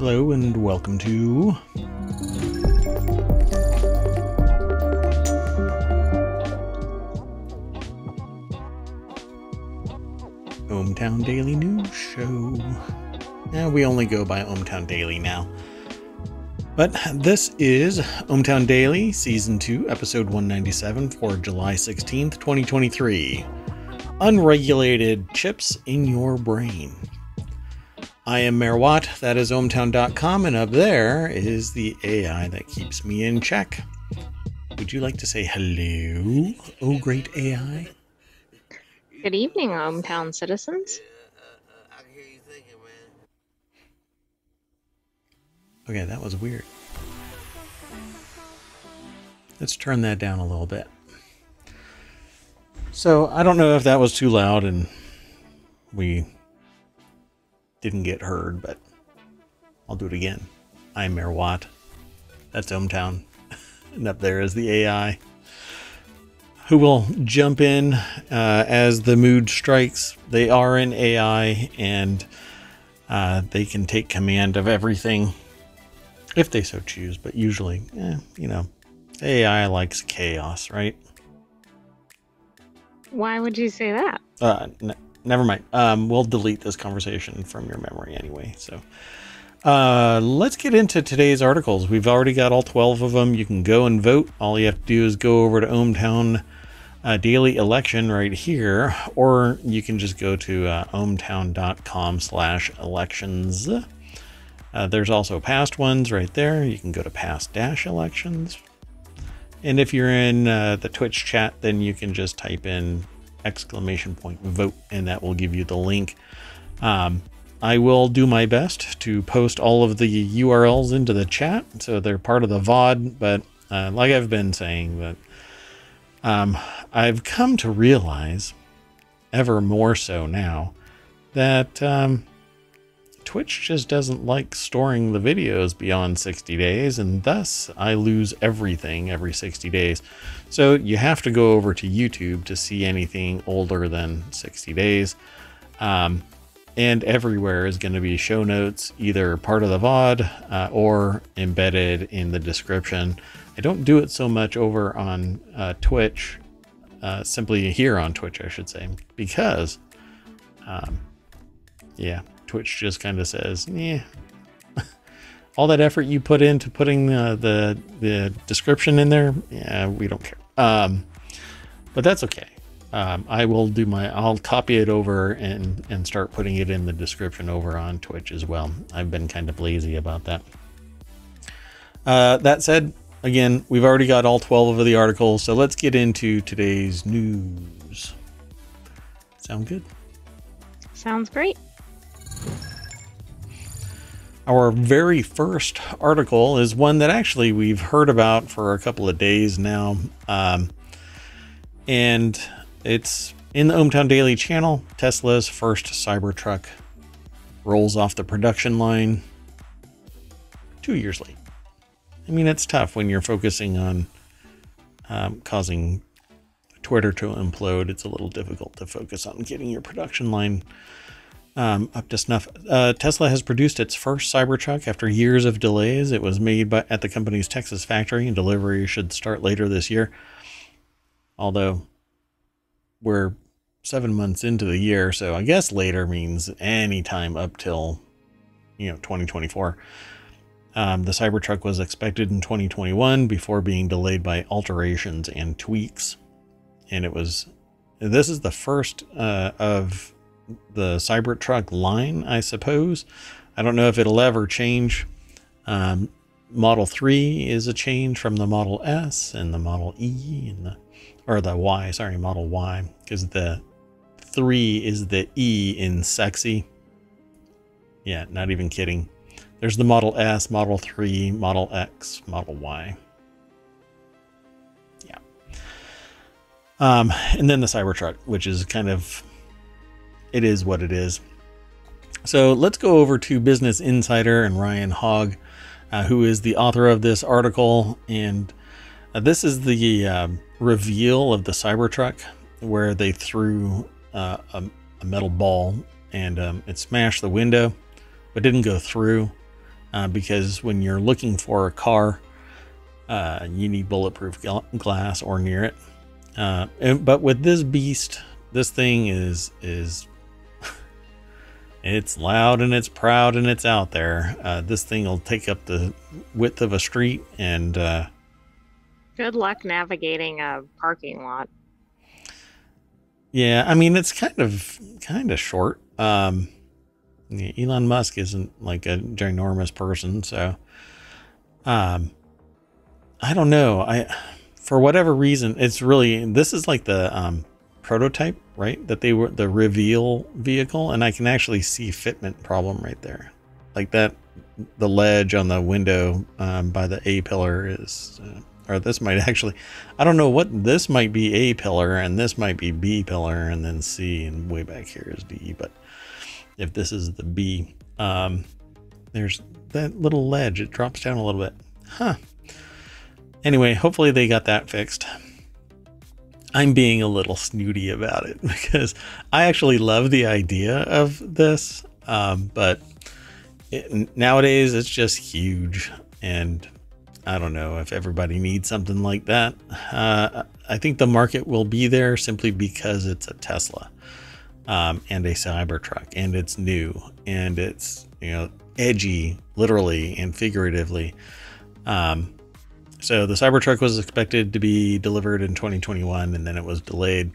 Hello and welcome to ohmTown Daily News Show. Yeah, we only go by ohmTown Daily now. But this is ohmTown Daily, Season 2, Episode 197 for July 16th, 2023. Unregulated chips in your brain. I am Mayor Watt, that is ohmtown.com, and up there is the AI that keeps me in check. Would you like to say hello, oh great AI? Good evening, ohmTown citizens. Okay, that was weird. Let's turn that down a little bit. So, I don't know if that was too loud and we didn't get heard, but I'll do it again. I'm Mayor Watt. That's ohmTown. and up there is the AI who will jump in uh, as the mood strikes. They are an AI and uh, they can take command of everything if they so choose, but usually, eh, you know, AI likes chaos, right? Why would you say that? Uh, n- never mind. Um, we'll delete this conversation from your memory anyway. So, uh, let's get into today's articles. We've already got all 12 of them. You can go and vote. All you have to do is go over to ohmTown uh, Daily Election right here, or you can just go to uh, ohmtown.com slash elections. Uh, there's also past ones right there. You can go to past dash elections. And if you're in uh, the Twitch chat, then you can just type in exclamation point vote, and that will give you the link. Um, I will do my best to post all of the URLs into the chat, so they're part of the VOD. But uh, like I've been saying, that um, I've come to realize, ever more so now, that um, Twitch just doesn't like storing the videos beyond 60 days, and thus I lose everything every 60 days. So you have to go over to YouTube to see anything older than 60 days. Um, and everywhere is going to be show notes, either part of the VOD uh, or embedded in the description. I don't do it so much over on uh, Twitch, uh, simply here on Twitch, I should say, because, um, yeah, Twitch just kind of says, yeah, all that effort you put into putting the, the, the description in there, yeah, we don't care. Um, but that's okay. Um, I will do my, I'll copy it over and, and start putting it in the description over on Twitch as well. I've been kind of lazy about that. Uh, that said, again, we've already got all 12 of the articles, so let's get into today's news. Sound good? Sounds great. Our very first article is one that actually we've heard about for a couple of days now. Um, and it's in the ohmTown Daily channel. Tesla's first Cybertruck rolls off the production line two years late. I mean, it's tough when you're focusing on um, causing Twitter to implode. It's a little difficult to focus on getting your production line um, up to snuff. Uh, Tesla has produced its first Cybertruck after years of delays. It was made by, at the company's Texas factory, and delivery should start later this year. Although we're seven months into the year, so I guess later means any time up till you know 2024. Um, the Cybertruck was expected in 2021 before being delayed by alterations and tweaks, and it was. This is the first uh, of the Cybertruck line, I suppose. I don't know if it'll ever change. Um, Model 3 is a change from the Model S and the Model E and the or the Y, sorry, Model Y, because the 3 is the E in sexy. Yeah, not even kidding. There's the Model S, Model 3, Model X, Model Y. Yeah. Um, and then the Cybertruck, which is kind of it is what it is. So let's go over to Business Insider and Ryan Hogg, uh, who is the author of this article. And uh, this is the uh, reveal of the Cybertruck, where they threw uh, a, a, metal ball and um, it smashed the window, but didn't go through. uh, because when you're looking for a car, uh, you need bulletproof gla- glass or near it. And, but with this beast, this thing is is it's loud and it's proud and it's out there. Uh, this thing will take up the width of a street and uh, Good luck navigating a parking lot. Yeah, I mean it's kind of kind of short. Um, yeah, Elon Musk isn't like a ginormous person, so um, I don't know. I for whatever reason, it's really this is like the um, prototype, right? That they were the reveal vehicle, and I can actually see fitment problem right there, like that. The ledge on the window um, by the A pillar is. Uh, or this might actually i don't know what this might be a pillar and this might be b pillar and then c and way back here is d but if this is the b um there's that little ledge it drops down a little bit huh anyway hopefully they got that fixed i'm being a little snooty about it because i actually love the idea of this um, but it, nowadays it's just huge and I don't know if everybody needs something like that. Uh, I think the market will be there simply because it's a Tesla um, and a Cybertruck, and it's new and it's you know edgy, literally and figuratively. Um, so the Cybertruck was expected to be delivered in 2021, and then it was delayed.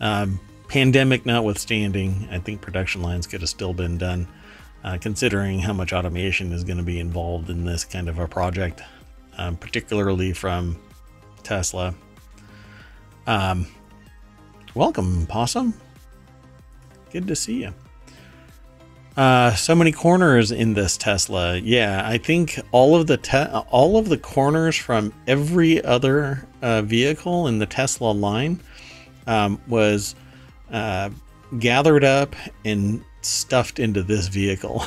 Um, pandemic notwithstanding, I think production lines could have still been done. Uh, considering how much automation is going to be involved in this kind of a project um, particularly from Tesla. Um, welcome, Possum. Good to see you. Uh, so many corners in this Tesla. Yeah, I think all of the te- all of the corners from every other uh, vehicle in the Tesla line um, was uh, gathered up and stuffed into this vehicle.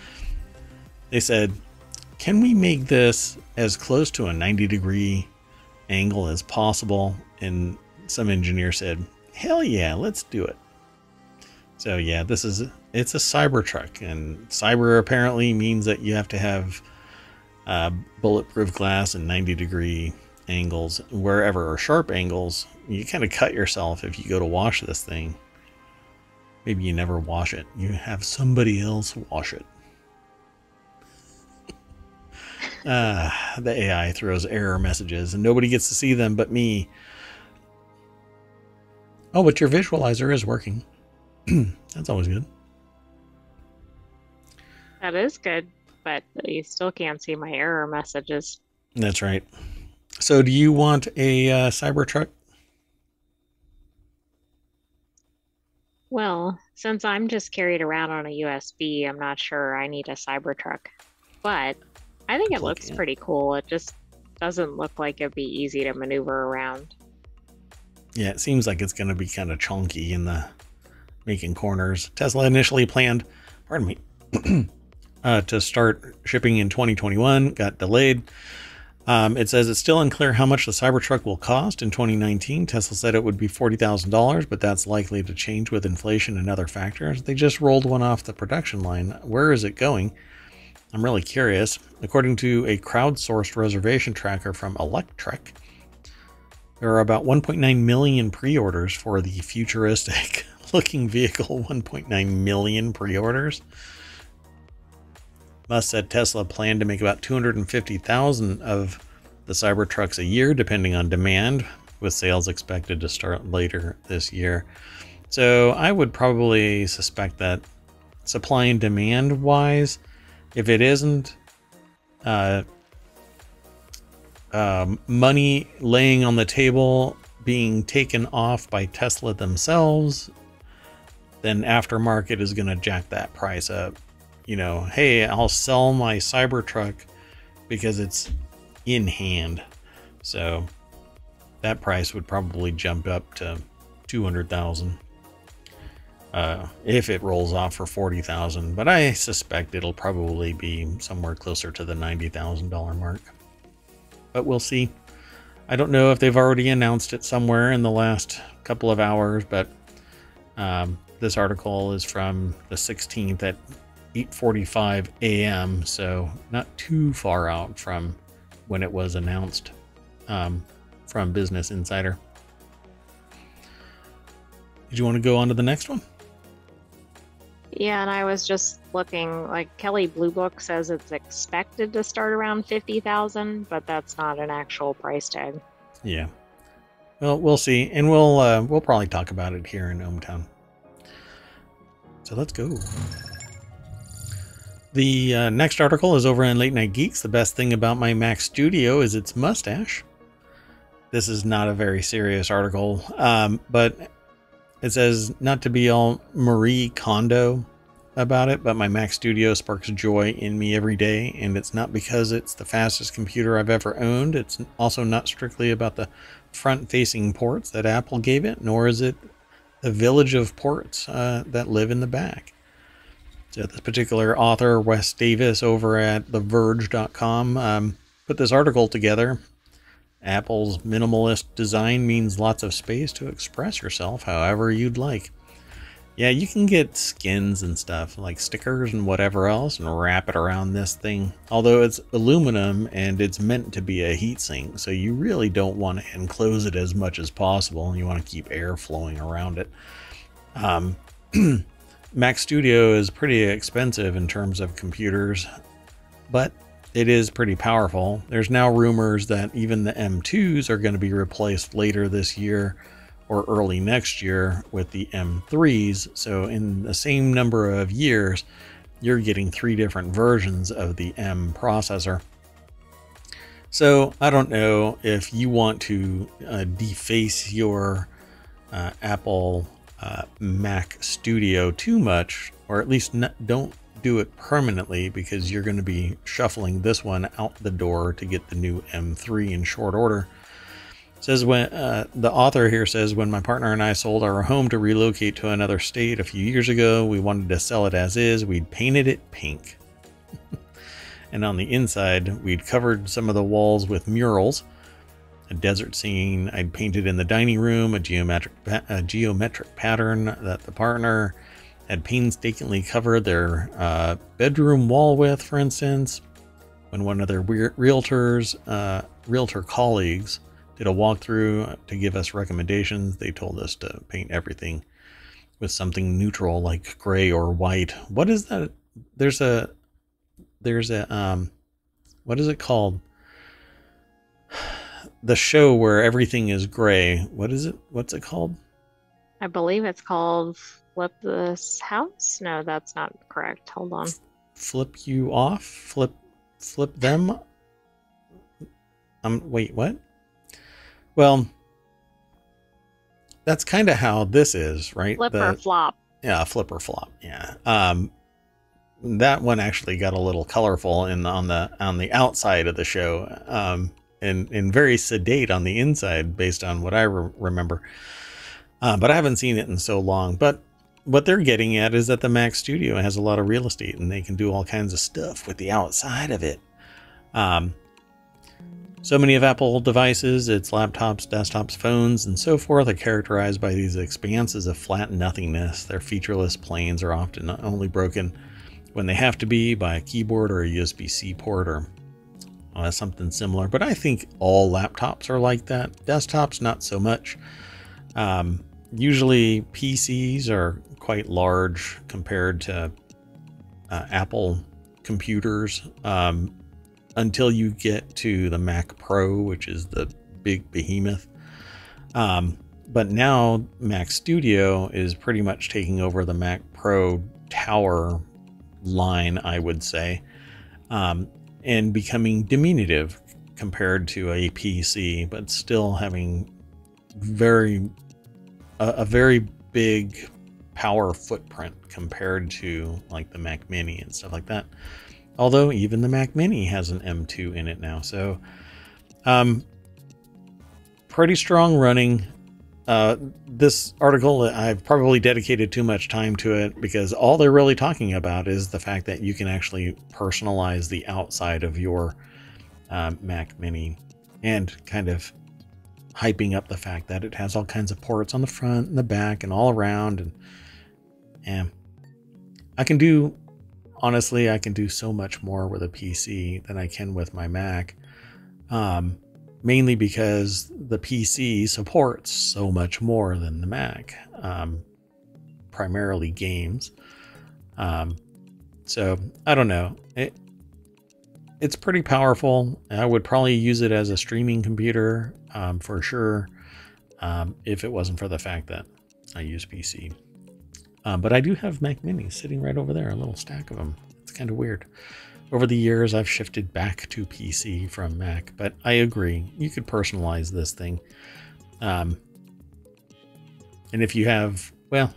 they said, can we make this as close to a 90 degree angle as possible? And some engineer said, hell yeah, let's do it. So yeah, this is it's a cyber truck, and cyber apparently means that you have to have uh, bulletproof glass and 90 degree angles wherever or sharp angles. You kind of cut yourself if you go to wash this thing. Maybe you never wash it. You have somebody else wash it. Uh, the AI throws error messages and nobody gets to see them but me. Oh, but your visualizer is working. That's always good. That is good, but you still can't see my error messages. That's right. So, do you want a uh, Cybertruck? Well, since I'm just carried around on a USB, I'm not sure I need a Cybertruck. But I think it looks pretty cool. It just doesn't look like it'd be easy to maneuver around. Yeah, it seems like it's going to be kind of chunky in the making corners. Tesla initially planned, pardon me, uh, to start shipping in 2021, got delayed. Um, it says it's still unclear how much the Cybertruck will cost in 2019. Tesla said it would be $40,000, but that's likely to change with inflation and other factors. They just rolled one off the production line. Where is it going? I'm really curious. According to a crowdsourced reservation tracker from Electrek, there are about 1.9 million pre orders for the futuristic looking vehicle. 1.9 million pre orders. Musk said Tesla planned to make about 250,000 of the Cybertrucks a year, depending on demand, with sales expected to start later this year. So I would probably suspect that supply and demand wise, if it isn't uh, um, money laying on the table being taken off by Tesla themselves, then aftermarket is going to jack that price up. You know, hey, I'll sell my Cybertruck because it's in hand. So that price would probably jump up to 200,000 uh, if it rolls off for 40,000, but I suspect it'll probably be somewhere closer to the $90,000 mark. But we'll see. I don't know if they've already announced it somewhere in the last couple of hours, but um, this article is from the 16th at 8:45 a.m., so not too far out from when it was announced um, from Business Insider. Did you want to go on to the next one? Yeah, and I was just looking like Kelley Blue Book says it's expected to start around 50,000, but that's not an actual price tag. Yeah. Well, we'll see, and we'll uh, we'll probably talk about it here in ohmTown. So let's go. The uh, next article is over on Late Night Geeks. The best thing about my Mac Studio is its mustache. This is not a very serious article, um, but it says not to be all Marie Kondo about it, but my Mac Studio sparks joy in me every day, and it's not because it's the fastest computer I've ever owned. It's also not strictly about the front facing ports that Apple gave it, nor is it the village of ports uh, that live in the back. So this particular author, Wes Davis, over at TheVerge.com, um, put this article together. Apple's minimalist design means lots of space to express yourself however you'd like. Yeah, you can get skins and stuff, like stickers and whatever else, and wrap it around this thing. Although it's aluminum and it's meant to be a heatsink, so you really don't want to enclose it as much as possible. And you want to keep air flowing around it. Um, Mac Studio is pretty expensive in terms of computers, but it is pretty powerful. There's now rumors that even the M2s are going to be replaced later this year or early next year with the M3s. So, in the same number of years, you're getting three different versions of the M processor. So, I don't know if you want to uh, deface your uh, Apple uh, Mac Studio too much, or at least don't do it permanently because you're going to be shuffling this one out the door to get the new M3 in short order. It says when uh, the author here says when my partner and I sold our home to relocate to another state a few years ago, we wanted to sell it as is. We'd painted it pink. and on the inside, we'd covered some of the walls with murals a desert scene I'd painted in the dining room, a geometric a geometric pattern that the partner had painstakingly covered their uh, bedroom wall with, for instance. When one of their realtors, uh, realtor colleagues, did a walkthrough to give us recommendations, they told us to paint everything with something neutral like gray or white. What is that? There's a, there's a, um, what is it called? The show where everything is gray. What is it? What's it called? I believe it's called Flip This House. No, that's not correct. Hold on. Flip you off? Flip flip them? Um wait, what? Well, that's kind of how this is, right? Flip the, or flop. Yeah, flip or flop. Yeah. Um that one actually got a little colorful in on the on the outside of the show. Um and and very sedate on the inside, based on what I re- remember. Uh, but I haven't seen it in so long. But what they're getting at is that the Mac Studio has a lot of real estate, and they can do all kinds of stuff with the outside of it. Um, so many of Apple devices, its laptops, desktops, phones, and so forth, are characterized by these expanses of flat nothingness. Their featureless planes are often only broken when they have to be by a keyboard or a USB C port or uh, something similar. But I think all laptops are like that. Desktops, not so much. Um, usually, PCs are quite large compared to uh, Apple computers um, until you get to the Mac Pro, which is the big behemoth. Um, but now Mac Studio is pretty much taking over the Mac Pro tower line, I would say. Um, and becoming diminutive compared to a PC, but still having very a, a very big power footprint compared to like the Mac Mini and stuff like that. Although even the Mac Mini has an M2 in it now, so um, pretty strong running. Uh, this article, I've probably dedicated too much time to it because all they're really talking about is the fact that you can actually personalize the outside of your uh, Mac Mini and kind of hyping up the fact that it has all kinds of ports on the front and the back and all around. And, and I can do honestly, I can do so much more with a PC than I can with my Mac. Um, mainly because the PC supports so much more than the Mac, um, primarily games. Um, so I don't know. It, it's pretty powerful. I would probably use it as a streaming computer um, for sure, um, if it wasn't for the fact that I use PC. Um, but I do have Mac Minis sitting right over there, a little stack of them. It's kind of weird. Over the years, I've shifted back to PC from Mac, but I agree. You could personalize this thing. Um, and if you have, well,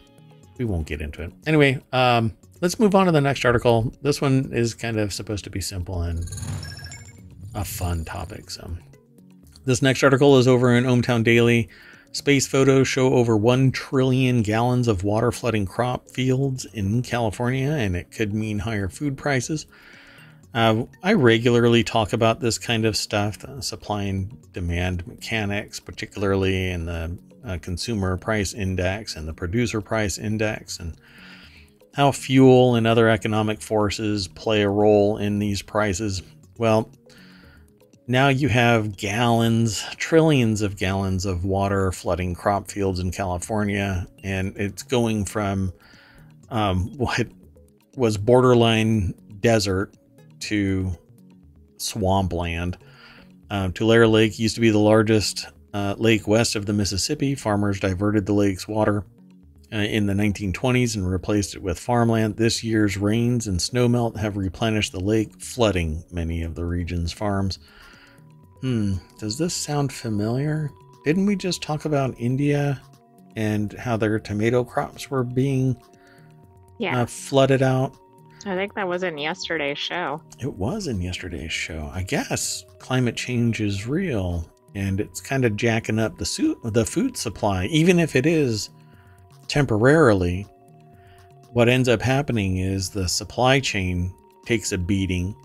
we won't get into it. Anyway, um, let's move on to the next article. This one is kind of supposed to be simple and a fun topic. So, this next article is over in ohmTown Daily. Space photos show over 1 trillion gallons of water flooding crop fields in California, and it could mean higher food prices. Uh, I regularly talk about this kind of stuff, the supply and demand mechanics, particularly in the uh, consumer price index and the producer price index, and how fuel and other economic forces play a role in these prices. Well, now you have gallons, trillions of gallons of water flooding crop fields in California, and it's going from um, what was borderline desert to swampland. Uh, Tulare Lake used to be the largest uh, lake west of the Mississippi. Farmers diverted the lake's water uh, in the 1920s and replaced it with farmland. This year's rains and snowmelt have replenished the lake, flooding many of the region's farms. Hmm, does this sound familiar? Didn't we just talk about India and how their tomato crops were being yeah. uh, flooded out? I think that was in yesterday's show. It was in yesterday's show. I guess climate change is real and it's kind of jacking up the suit the food supply even if it is temporarily. What ends up happening is the supply chain takes a beating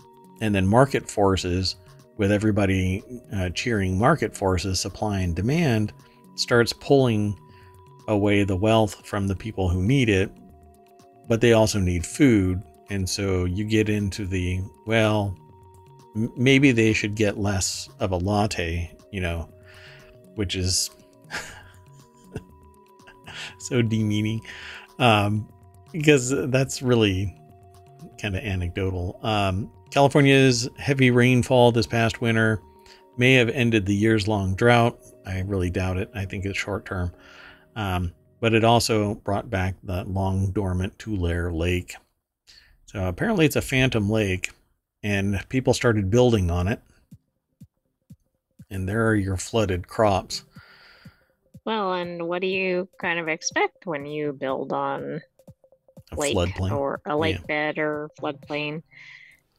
and then market forces with everybody uh, cheering market forces supply and demand starts pulling away the wealth from the people who need it but they also need food and so you get into the, well, maybe they should get less of a latte, you know, which is so demeaning. Um, because that's really kind of anecdotal. Um, California's heavy rainfall this past winter may have ended the years long drought. I really doubt it. I think it's short term. Um, but it also brought back the long dormant Tulare Lake. So apparently it's a phantom lake, and people started building on it. And there are your flooded crops. Well, and what do you kind of expect when you build on A lake floodplain. or a lake bed or floodplain?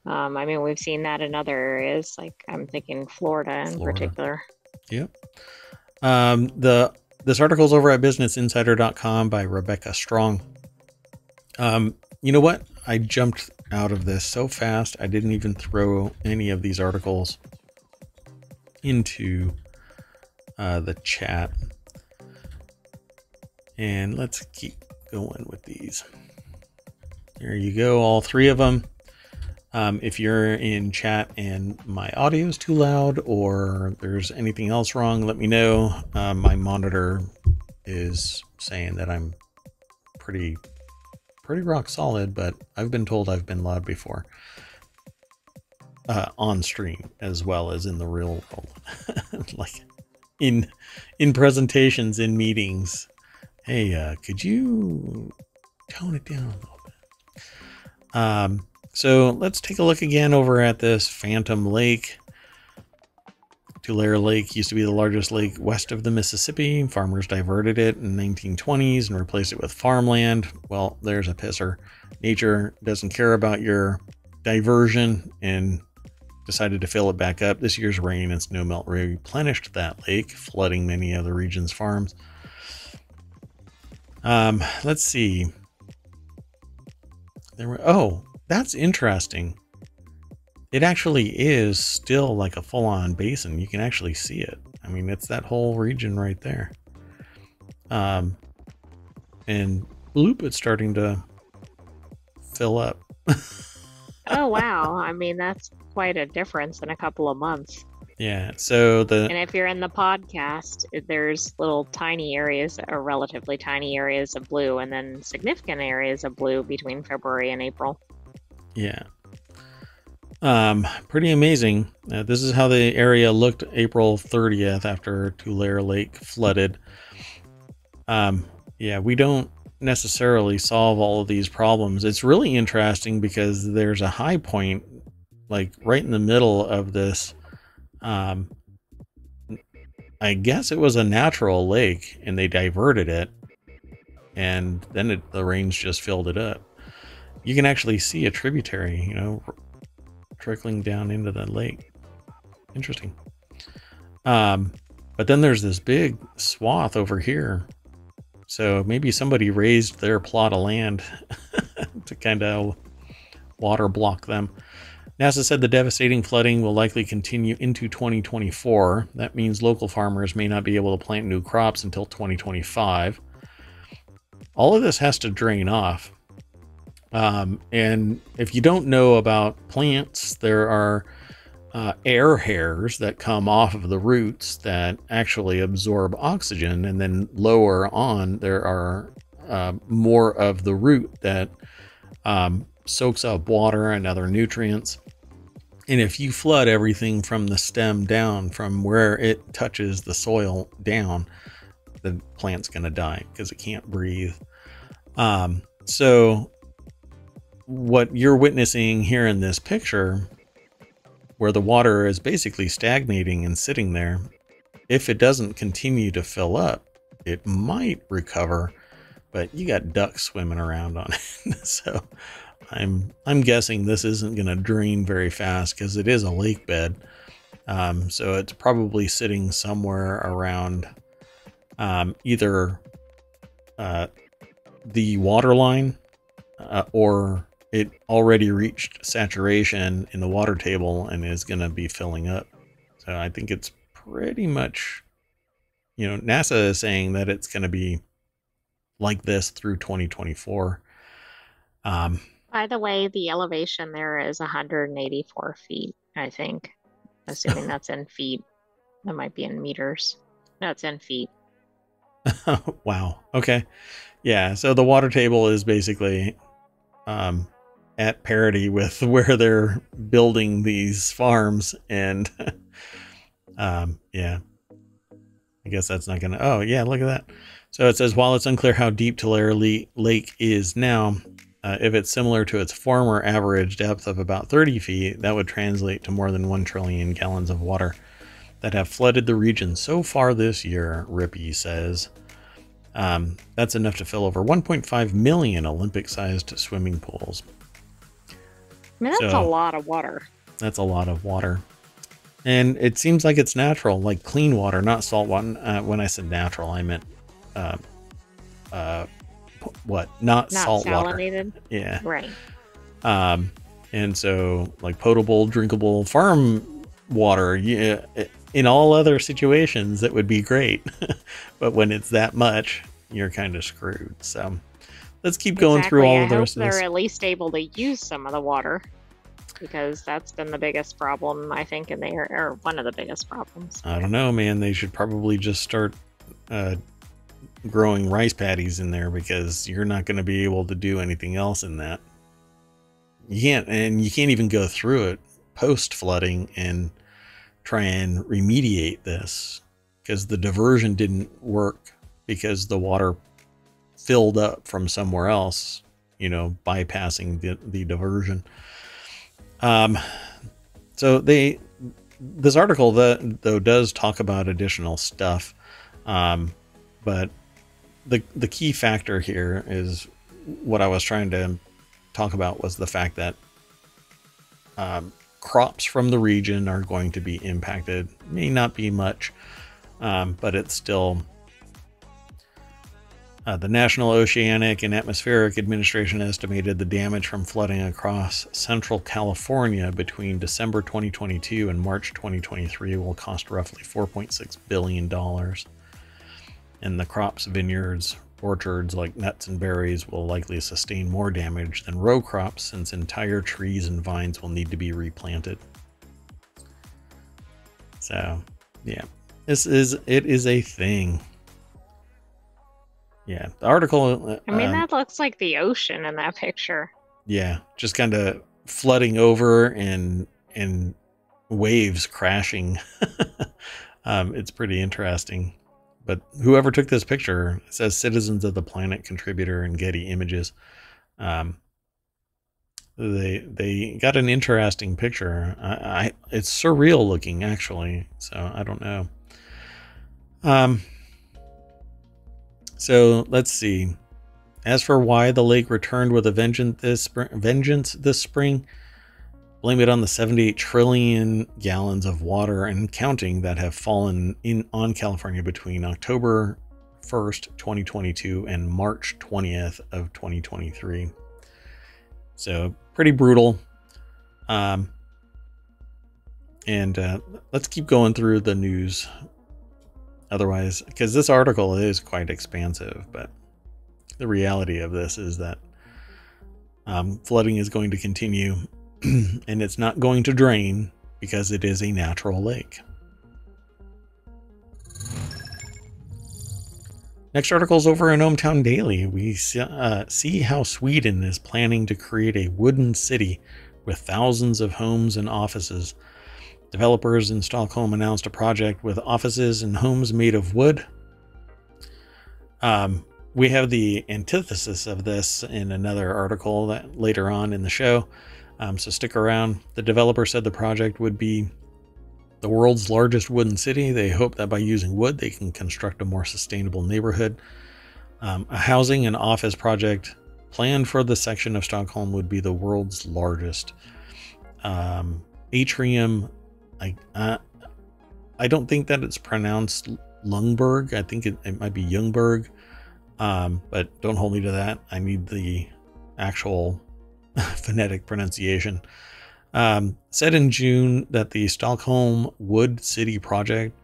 Um, I mean, we've seen that in other areas, like I'm thinking Florida in Florida. particular. Yep. Um, the this article's over at businessinsider.com by Rebecca Strong. Um, you know what? I jumped out of this so fast I didn't even throw any of these articles into uh, the chat. And let's keep going with these. There you go, all three of them. Um, if you're in chat and my audio is too loud or there's anything else wrong, let me know. Um, my monitor is saying that I'm pretty pretty rock solid, but I've been told I've been loud before. Uh, on stream as well as in the real world. like in in presentations in meetings. Hey, uh, could you tone it down a little bit? Um, so let's take a look again over at this Phantom Lake. Tulare Lake used to be the largest lake west of the Mississippi. Farmers diverted it in the 1920s and replaced it with farmland. Well, there's a pisser. Nature doesn't care about your diversion and decided to fill it back up. This year's rain and snowmelt replenished that lake, flooding many of the region's farms. Um, let's see. There were, oh, that's interesting. It actually is still like a full on basin. You can actually see it. I mean, it's that whole region right there. Um, and bloop, it's starting to fill up. Oh wow. I mean, that's quite a difference in a couple of months. Yeah. So the And if you're in the podcast, there's little tiny areas or relatively tiny areas of blue and then significant areas of blue between February and April. yeah. Um, pretty amazing. Uh, this is how the area looked April 30th after Tulare Lake flooded. Um, yeah, we don't necessarily solve all of these problems. It's really interesting because there's a high point, like right in the middle of this. Um, I guess it was a natural lake and they diverted it, and then it, the rains just filled it up. You can actually see a tributary, you know, trickling down into the lake. Interesting. Um, but then there's this big swath over here. So maybe somebody raised their plot of land to kind of water block them. NASA said the devastating flooding will likely continue into 2024. That means local farmers may not be able to plant new crops until 2025. All of this has to drain off. Um, and if you don't know about plants, there are uh, air hairs that come off of the roots that actually absorb oxygen, and then lower on, there are uh, more of the root that um, soaks up water and other nutrients. And if you flood everything from the stem down, from where it touches the soil down, the plant's going to die because it can't breathe. Um, so, what you're witnessing here in this picture, where the water is basically stagnating and sitting there, if it doesn't continue to fill up, it might recover, but you got ducks swimming around on it. so, I'm I'm guessing this isn't going to drain very fast because it is a lake bed. Um, so it's probably sitting somewhere around um, either uh, the water line uh, or it already reached saturation in the water table and is going to be filling up. So I think it's pretty much, you know, NASA is saying that it's going to be like this through 2024. Um, By the way, the elevation there is 184 feet, I think. Assuming that's in feet. That might be in meters. No, it's in feet. wow. Okay. Yeah. So the water table is basically um, at parity with where they're building these farms, and um, yeah, I guess that's not gonna. Oh yeah, look at that. So it says while it's unclear how deep Tulare Lake is now, uh, if it's similar to its former average depth of about 30 feet, that would translate to more than 1 trillion gallons of water that have flooded the region so far this year, Rippey says. Um, that's enough to fill over 1.5 million Olympic sized swimming pools. I mean, that's So- a lot of water. That's a lot of water. And it seems like it's natural, like clean water, not salt water. Uh, when I said natural, I meant, uh, uh, p- what? Not, Not salt water. salinated. Yeah. Right. Um, and so like potable, drinkable farm water, yeah, in all other situations, it would be great. but when it's that much, you're kind of screwed. So let's keep going through all I of the hope rest of they're this. at least able to use some of the water because that's been the biggest problem, I think, in there, or one of the biggest problems. I don't know, man. They should probably just start uh, growing rice paddies in there because you're not going to be able to do anything else in that. You can't, and you can't even go through it post flooding and try and remediate this because the diversion didn't work because the water filled up from somewhere else, you know, bypassing the, the diversion. Um, so they this article that though does talk about additional stuff um, but the the key factor here is what i was trying to talk about was the fact that um, crops from the region are going to be impacted may not be much um, but it's still uh, the National Oceanic and Atmospheric Administration estimated the damage from flooding across central California between December 2022 and March 2023 will cost roughly $4.6 billion. And the crops, vineyards, Orchards like nuts and berries will likely sustain more damage than row crops since entire trees and vines will need to be replanted. So, yeah, this is it is a thing. Yeah, the article. I mean, um, that looks like the ocean in that picture. Yeah, just kind of flooding over and and waves crashing. um, it's pretty interesting. But whoever took this picture says Citizens of the Planet contributor and Getty Images. Um, they they got an interesting picture. I, I, it's surreal looking actually. So I don't know. Um. So let's see. As for why the lake returned with a vengeance this spring, vengeance this spring, blame it on the 78 trillion gallons of water and counting that have fallen in on California between October 1st, 2022 and March 20th of 2023. So pretty brutal. Um, and uh, let's keep going through the news. Otherwise, because this article is quite expansive, but the reality of this is that um, flooding is going to continue and it's not going to drain because it is a natural lake. Next article is over in ohmTown Daily. We uh, see how Sweden is planning to create a wooden city with thousands of homes and offices. Developers in Stockholm announced a project with offices and homes made of wood. Um, we have the antithesis of this in another article that later on in the show. Um, so stick around. The developer said the project would be the world's largest wooden city. They hope that by using wood, they can construct a more sustainable neighborhood. Um, a housing and office project planned for the section of Stockholm would be the world's largest. Um, atrium, I, uh, I don't think that it's pronounced Lungberg. I think it, it might be Jungberg. Um, but don't hold me to that. I need the actual phonetic pronunciation. Um, said in June that the Stockholm Wood City project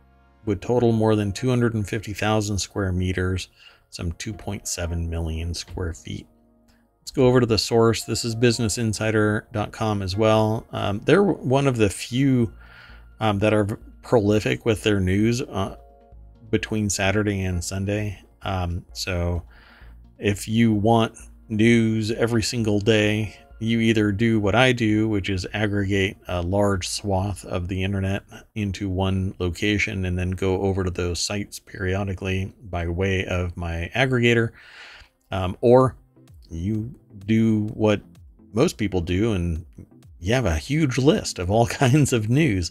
would total more than 250,000 square meters, some 2.7 million square feet. Let's go over to the source. This is businessinsider.com as well. Um, they're one of the few um, that are prolific with their news uh, between Saturday and Sunday. Um, so if you want news every single day, you either do what I do, which is aggregate a large swath of the internet into one location and then go over to those sites periodically by way of my aggregator, um, or you do what most people do and you have a huge list of all kinds of news,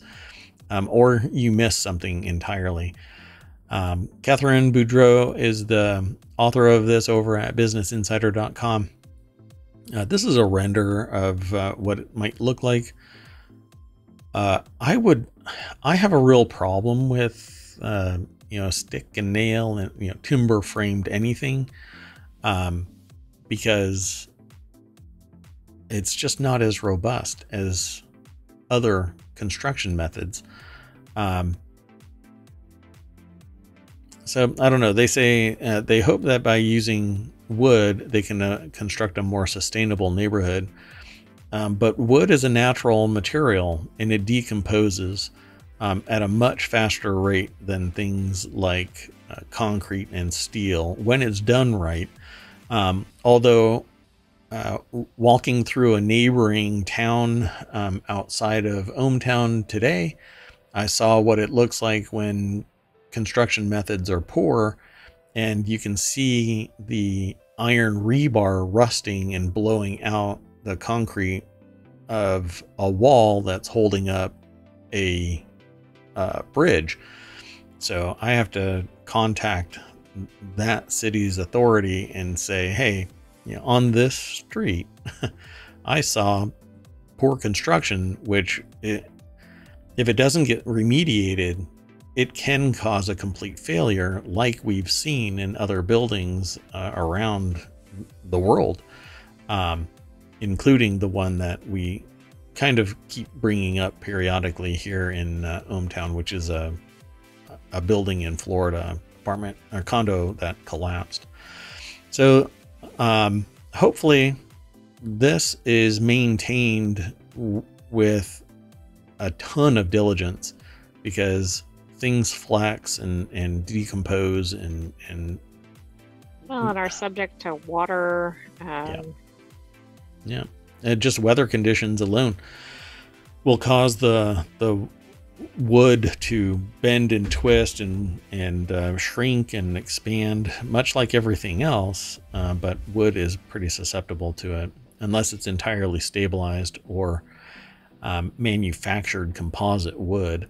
um, or you miss something entirely. Um, Catherine Boudreau is the author of this over at businessinsider.com. Uh, this is a render of uh, what it might look like. Uh, I would, I have a real problem with, uh, you know, stick and nail and, you know, timber framed anything um, because it's just not as robust as other construction methods. Um, so I don't know. They say uh, they hope that by using wood, they can uh, construct a more sustainable neighborhood. Um, but wood is a natural material and it decomposes um, at a much faster rate than things like uh, concrete and steel when it's done right. Um, although uh, walking through a neighboring town um, outside of ohmTown today, I saw what it looks like when construction methods are poor and you can see the iron rebar rusting and blowing out the concrete of a wall that's holding up a uh, bridge. So I have to contact that city's authority and say, hey, you know, on this street, I saw poor construction, which it, if it doesn't get remediated, it can cause a complete failure, like we've seen in other buildings uh, around the world, um, including the one that we kind of keep bringing up periodically here in uh, ohmTown, which is a, a building in Florida, apartment or condo that collapsed. So, um, hopefully, this is maintained w- with a ton of diligence because things flex and, and decompose and, and well, and are subject to water. Um, yeah. yeah. And just weather conditions alone will cause the the wood to bend and twist and and uh, shrink and expand, much like everything else. Uh, but wood is pretty susceptible to it unless it's entirely stabilized or um, manufactured composite wood.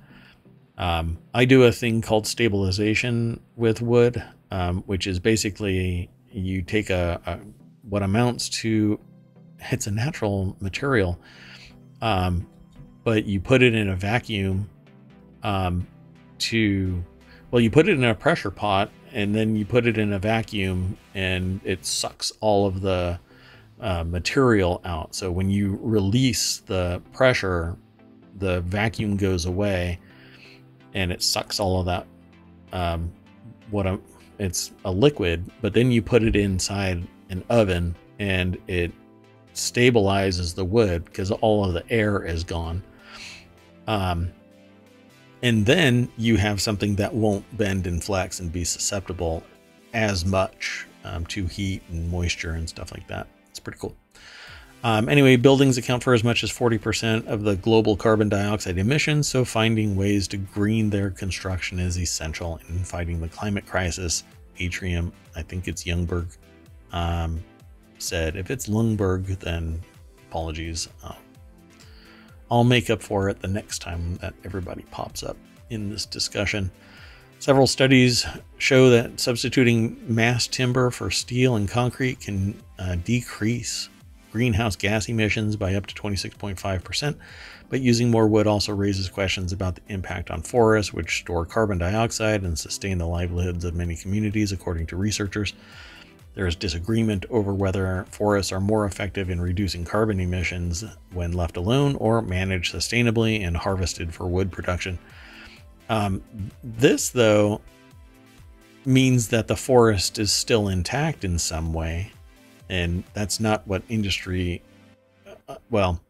Um, I do a thing called stabilization with wood, um, which is basically you take a, a, what amounts to it's a natural material, um, but you put it in a vacuum um, to well, you put it in a pressure pot and then you put it in a vacuum and it sucks all of the uh, material out. So when you release the pressure, the vacuum goes away and it sucks all of that. Um, what a, it's a liquid, but then you put it inside an oven and it stabilizes the wood because all of the air is gone. Um, and then you have something that won't bend and flex and be susceptible as much um, to heat and moisture and stuff like that. Pretty cool. Um, anyway, buildings account for as much as 40% of the global carbon dioxide emissions, so finding ways to green their construction is essential in fighting the climate crisis. Atrium, I think it's Ljungberg, um, said. If it's Lundberg, then apologies. Uh, I'll make up for it the next time that everybody pops up in this discussion. Several studies show that substituting mass timber for steel and concrete can uh, decrease greenhouse gas emissions by up to 26.5%, but using more wood also raises questions about the impact on forests, which store carbon dioxide and sustain the livelihoods of many communities, according to researchers. There is disagreement over whether forests are more effective in reducing carbon emissions when left alone or managed sustainably and harvested for wood production. Um, this, though, means that the forest is still intact in some way, and that's not what industry. Uh, well,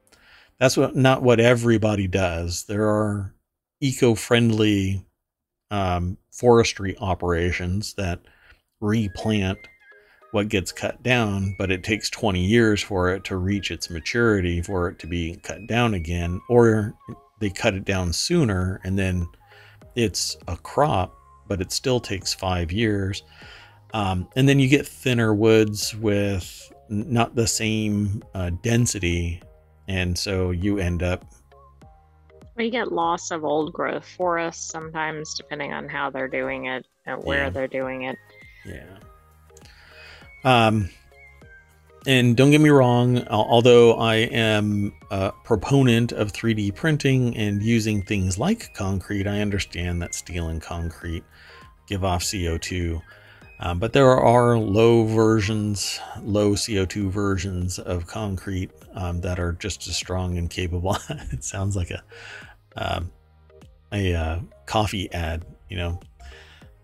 that's what not what everybody does. There are eco-friendly um, forestry operations that replant what gets cut down, but it takes 20 years for it to reach its maturity for it to be cut down again, or they cut it down sooner and then it's a crop, but it still takes five years. Um, and then you get thinner woods with not the same uh, density. And so you end up. We get loss of old growth forests sometimes, depending on how they're doing it and where yeah. they're doing it. Yeah. Um, and don't get me wrong, although I am a proponent of 3D printing and using things like concrete, I understand that steel and concrete give off CO2. Um, but there are low versions, low CO2 versions of concrete um, that are just as strong and capable. it sounds like a um, a uh, coffee ad, you know,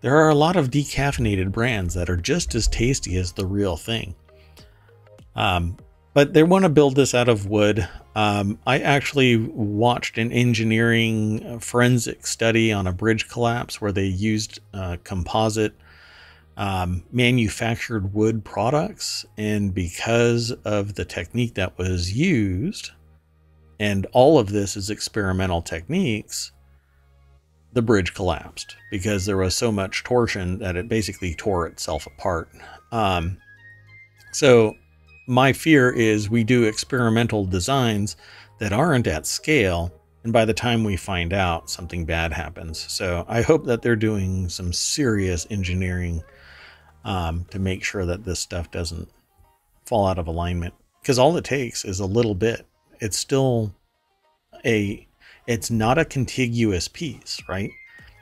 there are a lot of decaffeinated brands that are just as tasty as the real thing. Um, but they want to build this out of wood. Um, I actually watched an engineering forensic study on a bridge collapse where they used uh, composite um, manufactured wood products. And because of the technique that was used, and all of this is experimental techniques, the bridge collapsed because there was so much torsion that it basically tore itself apart. Um, so, my fear is we do experimental designs that aren't at scale, and by the time we find out, something bad happens. So, I hope that they're doing some serious engineering um, to make sure that this stuff doesn't fall out of alignment because all it takes is a little bit. It's still a it's not a contiguous piece, right?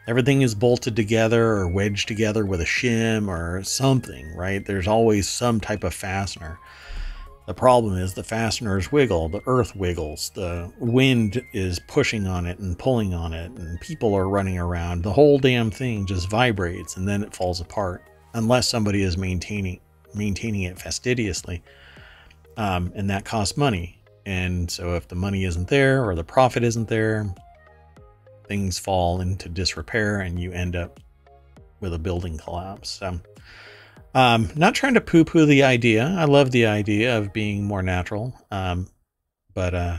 Everything is bolted together or wedged together with a shim or something, right? There's always some type of fastener. The problem is the fasteners wiggle, the earth wiggles, the wind is pushing on it and pulling on it, and people are running around. The whole damn thing just vibrates and then it falls apart unless somebody is maintaining maintaining it fastidiously. Um, and that costs money. And so if the money isn't there or the profit isn't there, things fall into disrepair and you end up with a building collapse. So, um, not trying to poo poo the idea. I love the idea of being more natural. Um, but uh,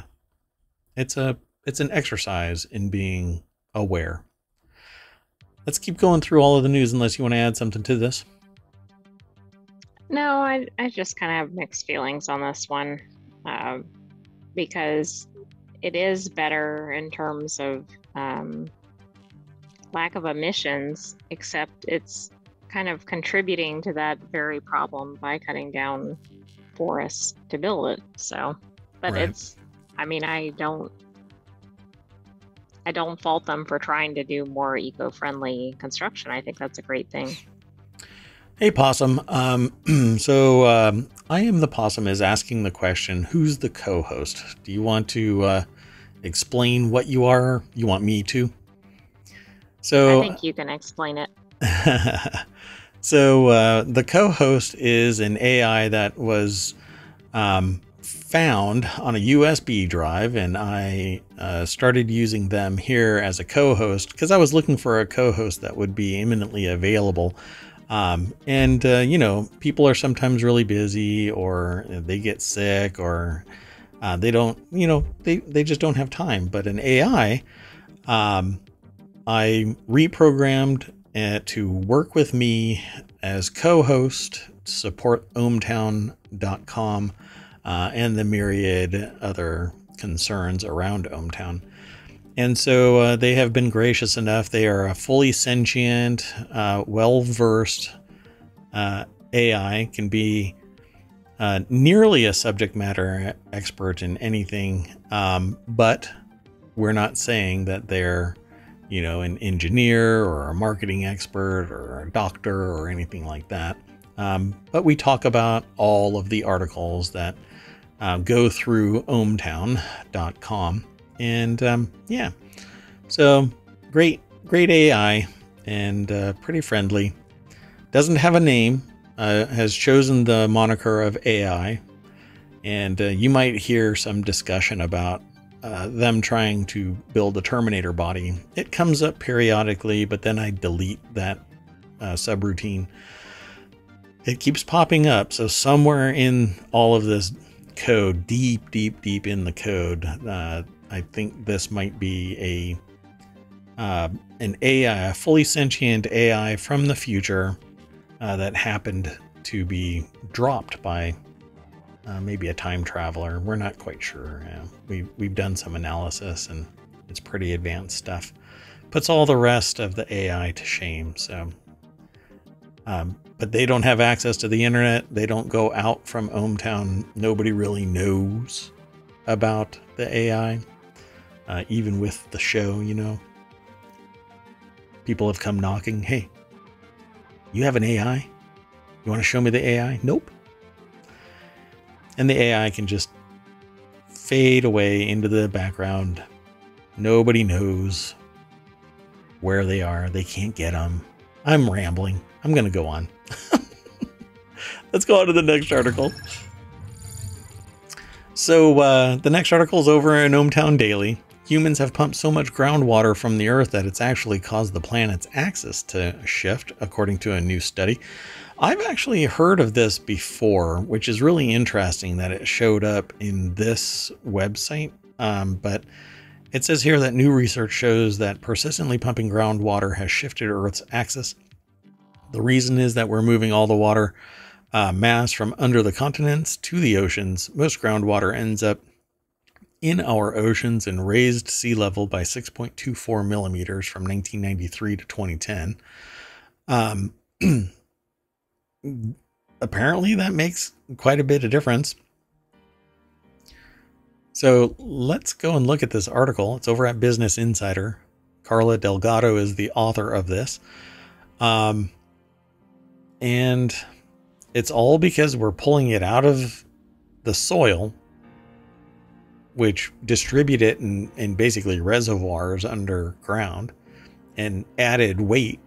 it's a it's an exercise in being aware. Let's keep going through all of the news unless you want to add something to this. No, I, I just kind of have mixed feelings on this one uh, because it is better in terms of um, lack of emissions, except it's kind of contributing to that very problem by cutting down forests to build it. So, but right. it's, I mean, I don't I don't fault them for trying to do more eco-friendly construction. I think that's a great thing. Hey, Possum. Um, so um, I am the Possum is asking the question: Who's the co-host? Do you want to uh, explain what you are? You want me to? So I think you can explain it. so uh, the co-host is an AI that was um, found on a USB drive, and I uh, started using them here as a co host because I was looking for a co host that would be imminently available. Um, and, uh, you know, people are sometimes really busy or they get sick or uh, they don't, you know, they, they just don't have time. But an AI, um, I reprogrammed uh, to work with me as co host, support ohmtown.com uh, and the myriad other concerns around ohmTown. And so uh, they have been gracious enough. They are a fully sentient, uh, well versed uh, AI, can be uh, nearly a subject matter expert in anything, um, but we're not saying that they're you know, an engineer or a marketing expert or a doctor or anything like that. Um, but we talk about all of the articles that uh, go through ohmtown.com. And um, yeah, so great, great AI and uh, pretty friendly. Doesn't have a name, uh, has chosen the moniker of AI. And uh, you might hear some discussion about uh, them trying to build a Terminator body. It comes up periodically, but then I delete that uh, subroutine. It keeps popping up. So, somewhere in all of this code, deep, deep, deep in the code. Uh, I think this might be a uh, an AI, a fully sentient AI from the future uh, that happened to be dropped by uh, maybe a time traveler. We're not quite sure. we we've done some analysis and it's pretty advanced stuff. Puts all the rest of the AI to shame. So um, but they don't have access to the internet. They don't go out from ohmTown. Nobody really knows about the AI, uh, even with the show, you know. People have come knocking. Hey, you have an AI? You want to show me the AI? Nope. And the AI can just fade away into the background. Nobody knows where they are. They can't get them. I'm rambling. I'm going to go on. Let's go on to the next article. So, uh, the next article is over in ohmTown Daily. Humans have pumped so much groundwater from the Earth that it's actually caused the planet's axis to shift, according to a new study. I've actually heard of this before, which is really interesting that it showed up in this website. Um, but it says here that new research shows that persistently pumping groundwater has shifted Earth's axis the reason is that we're moving all the water uh, mass from under the continents to the oceans. Most groundwater ends up in our oceans and raised sea level by 6.24 millimeters from 1993 to 2010. Um, apparently, that makes quite a bit of difference. So let's go and look at this article. It's over at Business Insider. Carla Delgado is the author of this. Um, and it's all because we're pulling it out of the soil, which distribute it in, in basically reservoirs underground and added weight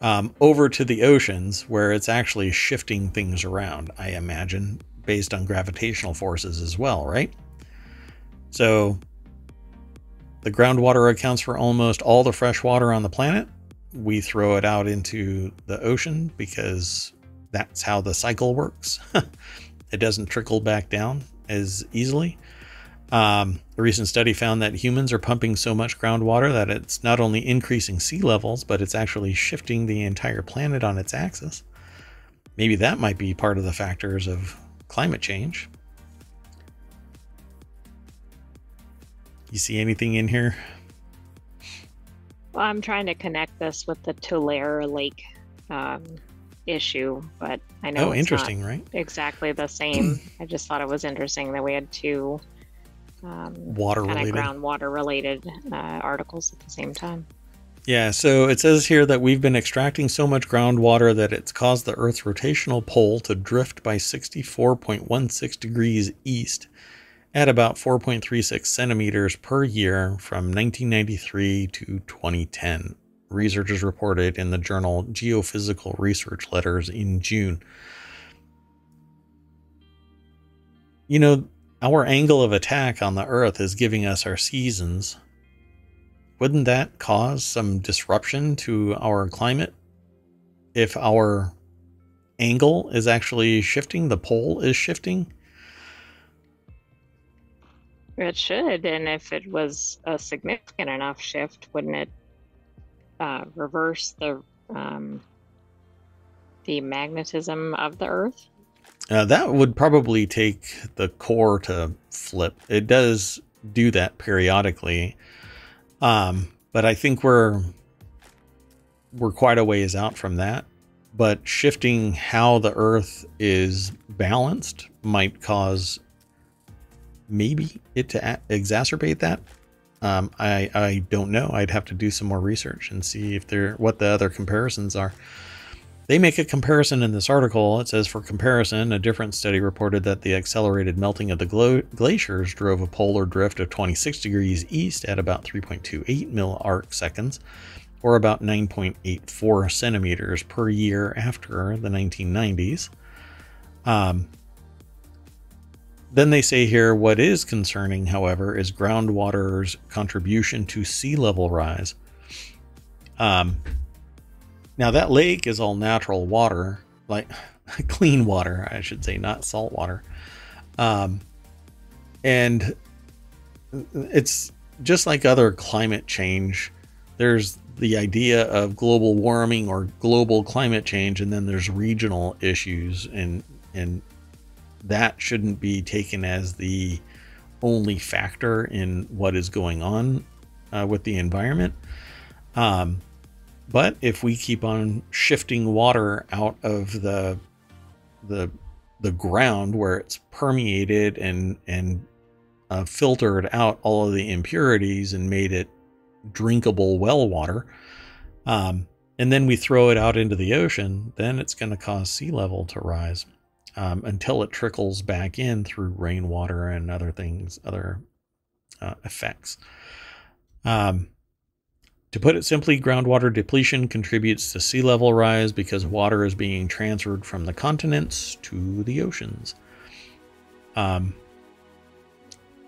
um, over to the oceans where it's actually shifting things around, I imagine, based on gravitational forces as well, right? So the groundwater accounts for almost all the fresh water on the planet. We throw it out into the ocean because that's how the cycle works. it doesn't trickle back down as easily. Um, a recent study found that humans are pumping so much groundwater that it's not only increasing sea levels, but it's actually shifting the entire planet on its axis. Maybe that might be part of the factors of climate change. You see anything in here? Well, I'm trying to connect this with the Tulare Lake um, issue, but I know oh, interesting, right? Exactly the same. I just thought it was interesting that we had two um, water related, groundwater related uh, articles at the same time. Yeah, so it says here that we've been extracting so much groundwater that it's caused the Earth's rotational pole to drift by 64.16 degrees east at about 4.36 centimeters per year from 1993 to 2010. Researchers reported in the journal Geophysical Research Letters in June. You know, our angle of attack on the Earth is giving us our seasons wouldn't that cause some disruption to our climate if our angle is actually shifting, the pole is shifting? It should, and if it was a significant enough shift, wouldn't it uh, reverse the um, the magnetism of the Earth? Uh, that would probably take the core to flip. It does do that periodically. Um, but I think we're we're quite a ways out from that. But shifting how the Earth is balanced might cause maybe it to a- exacerbate that. Um, I I don't know. I'd have to do some more research and see if there what the other comparisons are. They make a comparison in this article. It says, for comparison, a different study reported that the accelerated melting of the glaciers drove a polar drift of 26 degrees east at about 3.28 mil arc seconds, or about 9.84 centimeters per year after the 1990s. Um, then they say here what is concerning, however, is groundwater's contribution to sea level rise. Um, now that lake is all natural water, like clean water, I should say, not salt water. Um, and it's just like other climate change. There's the idea of global warming or global climate change, and then there's regional issues, and and that shouldn't be taken as the only factor in what is going on uh, with the environment. Um, but if we keep on shifting water out of the the the ground where it's permeated and and uh, filtered out all of the impurities and made it drinkable well water, um, and then we throw it out into the ocean, then it's going to cause sea level to rise um, until it trickles back in through rainwater and other things, other uh, effects. Um, to put it simply, groundwater depletion contributes to sea level rise because water is being transferred from the continents to the oceans. Um,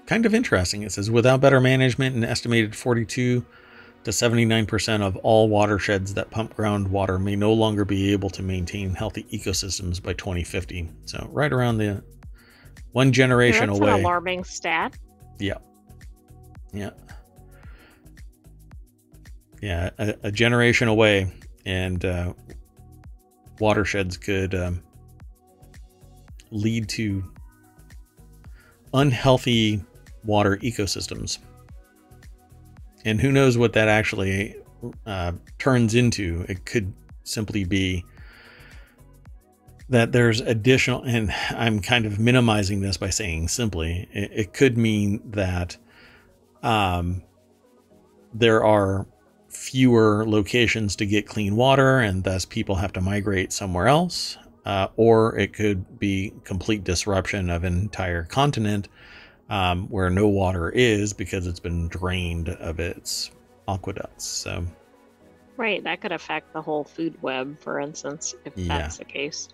kind of interesting. It says without better management, an estimated 42 to 79% of all watersheds that pump groundwater may no longer be able to maintain healthy ecosystems by 2050. So, right around the one generation That's away. an alarming stat. Yeah. Yeah yeah, a, a generation away, and uh, watersheds could um, lead to unhealthy water ecosystems. And who knows what that actually uh, turns into? It could simply be that there's additional, and I'm kind of minimizing this by saying simply, it, it could mean that um, there are fewer locations to get clean water, and thus people have to migrate somewhere else. Uh, or it could be complete disruption of an entire continent um, where no water is because it's been drained of its aqueducts. So, Right, that could affect the whole food web, for instance, if Yeah. that's the case.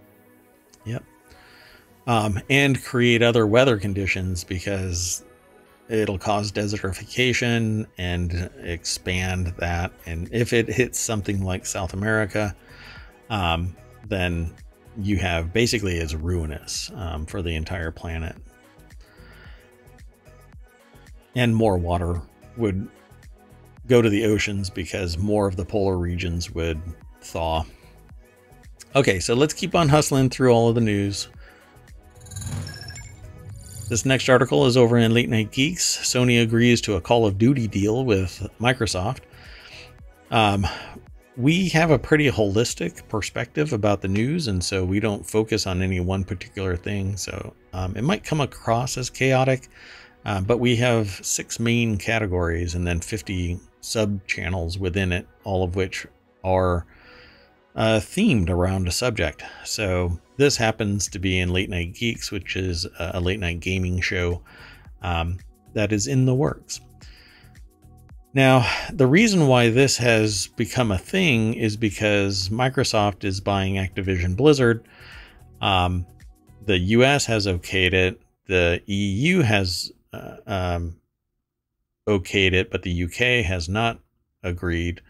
Yep. Um, and create other weather conditions because it'll cause desertification and expand that. And if it hits something like South America, um, then you have basically it's ruinous um, for the entire planet. And more water would go to the oceans because more of the polar regions would thaw. Okay, so let's keep on hustling through all of the news. This next article is over in Late Night Geeks. Sony agrees to a Call of Duty deal with Microsoft. Um, we have a pretty holistic perspective about the news, and so we don't focus on any one particular thing. So um, it might come across as chaotic, uh, but we have six main categories and then 50 sub channels within it, all of which are uh, themed around a subject. So this happens to be in Late Night Geeks, which is a late night gaming show um, that is in the works. Now, the reason why this has become a thing is because Microsoft is buying Activision Blizzard. Um, the US has okayed it, the EU has uh, um, okayed it, but the UK has not agreed.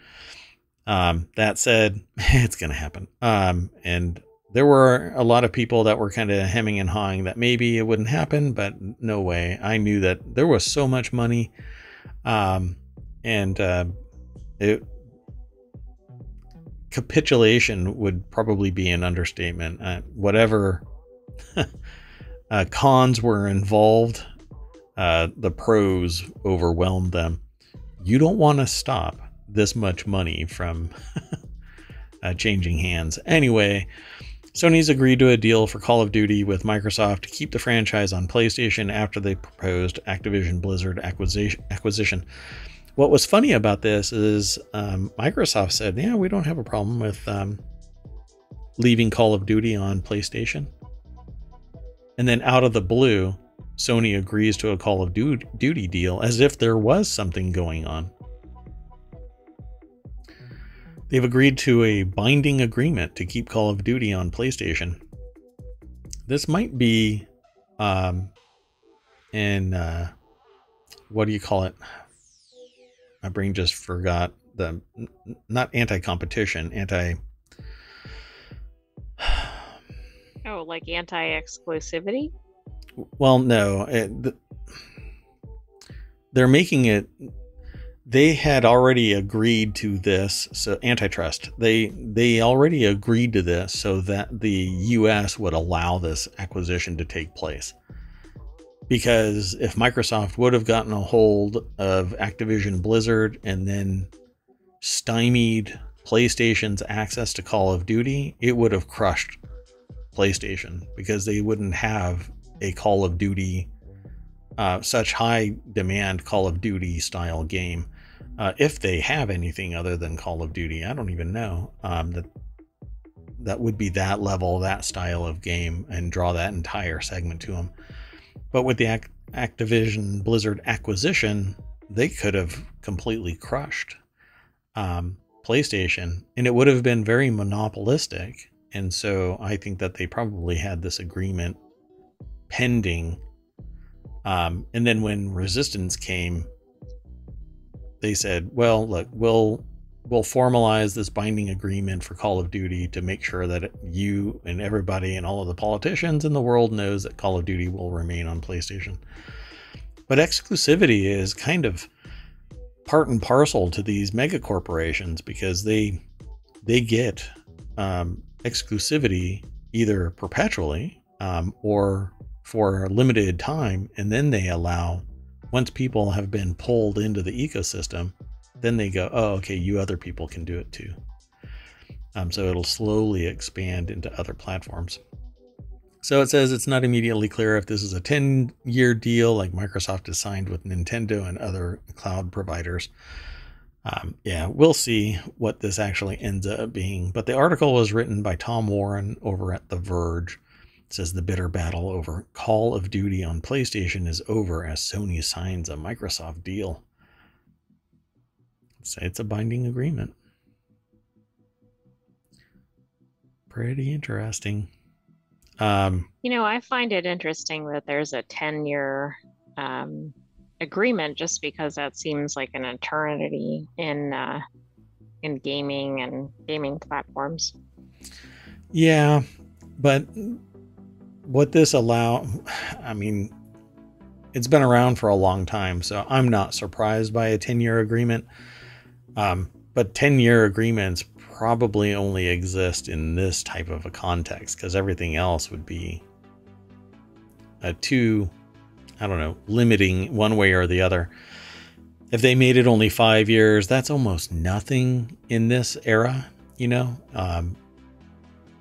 Um, that said, it's going to happen. Um, and there were a lot of people that were kind of hemming and hawing that maybe it wouldn't happen, but no way. I knew that there was so much money. Um, and uh, it capitulation would probably be an understatement. Uh, whatever uh, cons were involved, uh, the pros overwhelmed them. You don't want to stop this much money from uh, changing hands. Anyway, Sony's agreed to a deal for Call of Duty with Microsoft to keep the franchise on PlayStation after the proposed Activision Blizzard acquisition. acquisition. What was funny about this is um, Microsoft said, "Yeah, we don't have a problem with um, leaving Call of Duty on PlayStation." And then out of the blue, Sony agrees to a Call of Duty deal as if there was something going on. They've agreed to a binding agreement to keep Call of Duty on PlayStation. This might be um, in uh, what do you call it? My brain just forgot the not anti-competition, anti. Oh, like anti-exclusivity? Well, no, it, they're making it. They had already agreed to this, so antitrust. They they already agreed to this, so that the U.S. would allow this acquisition to take place. Because if Microsoft would have gotten a hold of Activision Blizzard and then stymied PlayStation's access to Call of Duty, it would have crushed PlayStation because they wouldn't have a Call of Duty, uh, such high demand Call of Duty style game. Uh, if they have anything other than Call of Duty, I don't even know um, that that would be that level, that style of game, and draw that entire segment to them. But with the Ac- Activision Blizzard acquisition, they could have completely crushed um, PlayStation, and it would have been very monopolistic. And so I think that they probably had this agreement pending. Um, and then when Resistance came, they said, "Well, look, we'll we'll formalize this binding agreement for Call of Duty to make sure that you and everybody and all of the politicians in the world knows that Call of Duty will remain on PlayStation." But exclusivity is kind of part and parcel to these mega corporations because they they get um, exclusivity either perpetually um, or for a limited time, and then they allow once people have been pulled into the ecosystem, then they go, oh, okay, you other people can do it too. Um, so it'll slowly expand into other platforms. So it says it's not immediately clear if this is a 10 year deal like Microsoft has signed with Nintendo and other cloud providers. Um, yeah, we'll see what this actually ends up being. But the article was written by Tom Warren over at The Verge. Says the bitter battle over Call of Duty on PlayStation is over as Sony signs a Microsoft deal. Say it's a binding agreement. pretty interesting. Um, You know, I find it interesting that there's a 10 year um, agreement just because that seems like an eternity in uh, in gaming and gaming platforms. yeah, but what this allow, I mean, it's been around for a long time, so I'm not surprised by a 10 year agreement. Um, but 10 year agreements probably only exist in this type of a context because everything else would be a two, I don't know, limiting one way or the other. If they made it only five years, that's almost nothing in this era, you know? Um,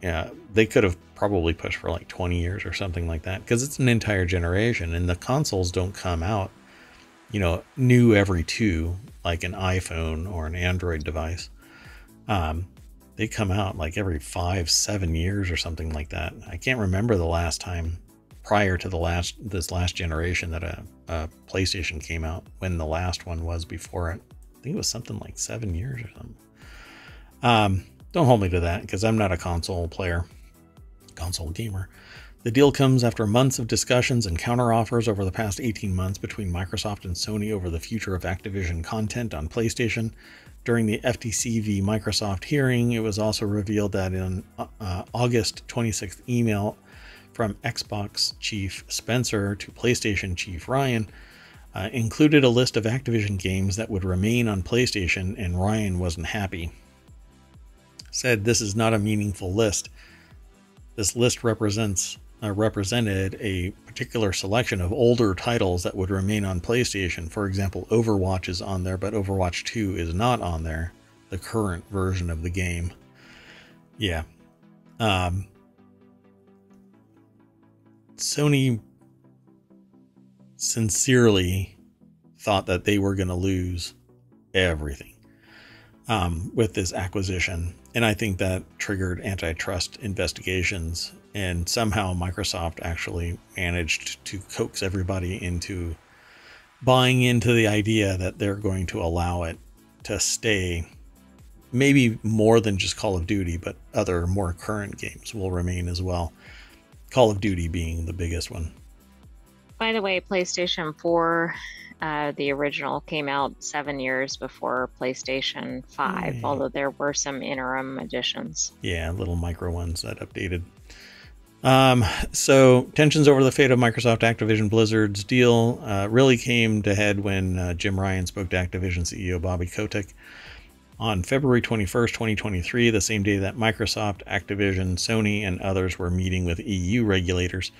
yeah, they could have probably push for like 20 years or something like that because it's an entire generation and the consoles don't come out, you know, new every two, like an iPhone or an Android device. Um, they come out like every five, seven years or something like that. I can't remember the last time prior to the last this last generation that a, a PlayStation came out when the last one was before it. I think it was something like seven years or something. Um, don't hold me to that because I'm not a console player, console gamer. The deal comes after months of discussions and counteroffers over the past 18 months between Microsoft and Sony over the future of Activision content on PlayStation. During the FTC v Microsoft hearing, it was also revealed that in uh, August 26th email from Xbox chief Spencer to PlayStation chief Ryan uh, included a list of Activision games that would remain on PlayStation, and Ryan wasn't happy. Said this is not a meaningful list. This list represents uh, represented a particular selection of older titles that would remain on PlayStation. For example, Overwatch is on there, but Overwatch 2 is not on there, the current version of the game. Yeah. Um, Sony sincerely thought that they were going to lose everything um, with this acquisition. And I think that triggered antitrust investigations. And somehow Microsoft actually managed to coax everybody into buying into the idea that they're going to allow it to stay. Maybe more than just Call of Duty, but other more current games will remain as well. Call of Duty being the biggest one. By the way, PlayStation 4, uh, the original came out seven years before PlayStation 5, Yay. although there were some interim additions. Yeah, little micro ones that updated. Um, so tensions over the fate of Microsoft Activision Blizzard's deal uh, really came to head when uh, Jim Ryan spoke to Activision CEO Bobby Kotick on February 21st, 2023, the same day that Microsoft, Activision, Sony, and others were meeting with EU regulators.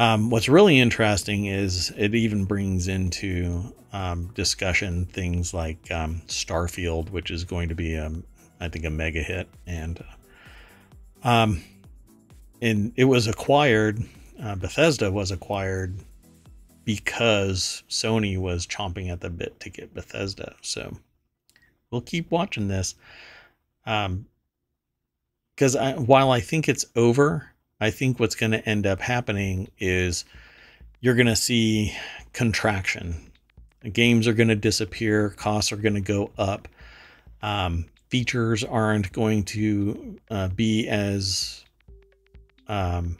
Um, what's really interesting is it even brings into um, discussion things like um, Starfield, which is going to be, um, I think, a mega hit, and uh, um, and it was acquired. Uh, Bethesda was acquired because Sony was chomping at the bit to get Bethesda. So we'll keep watching this. Um, because I, while I think it's over, I think what's going to end up happening is you're going to see contraction. Games are going to disappear, costs are going to go up, um, features aren't going to uh, be as um,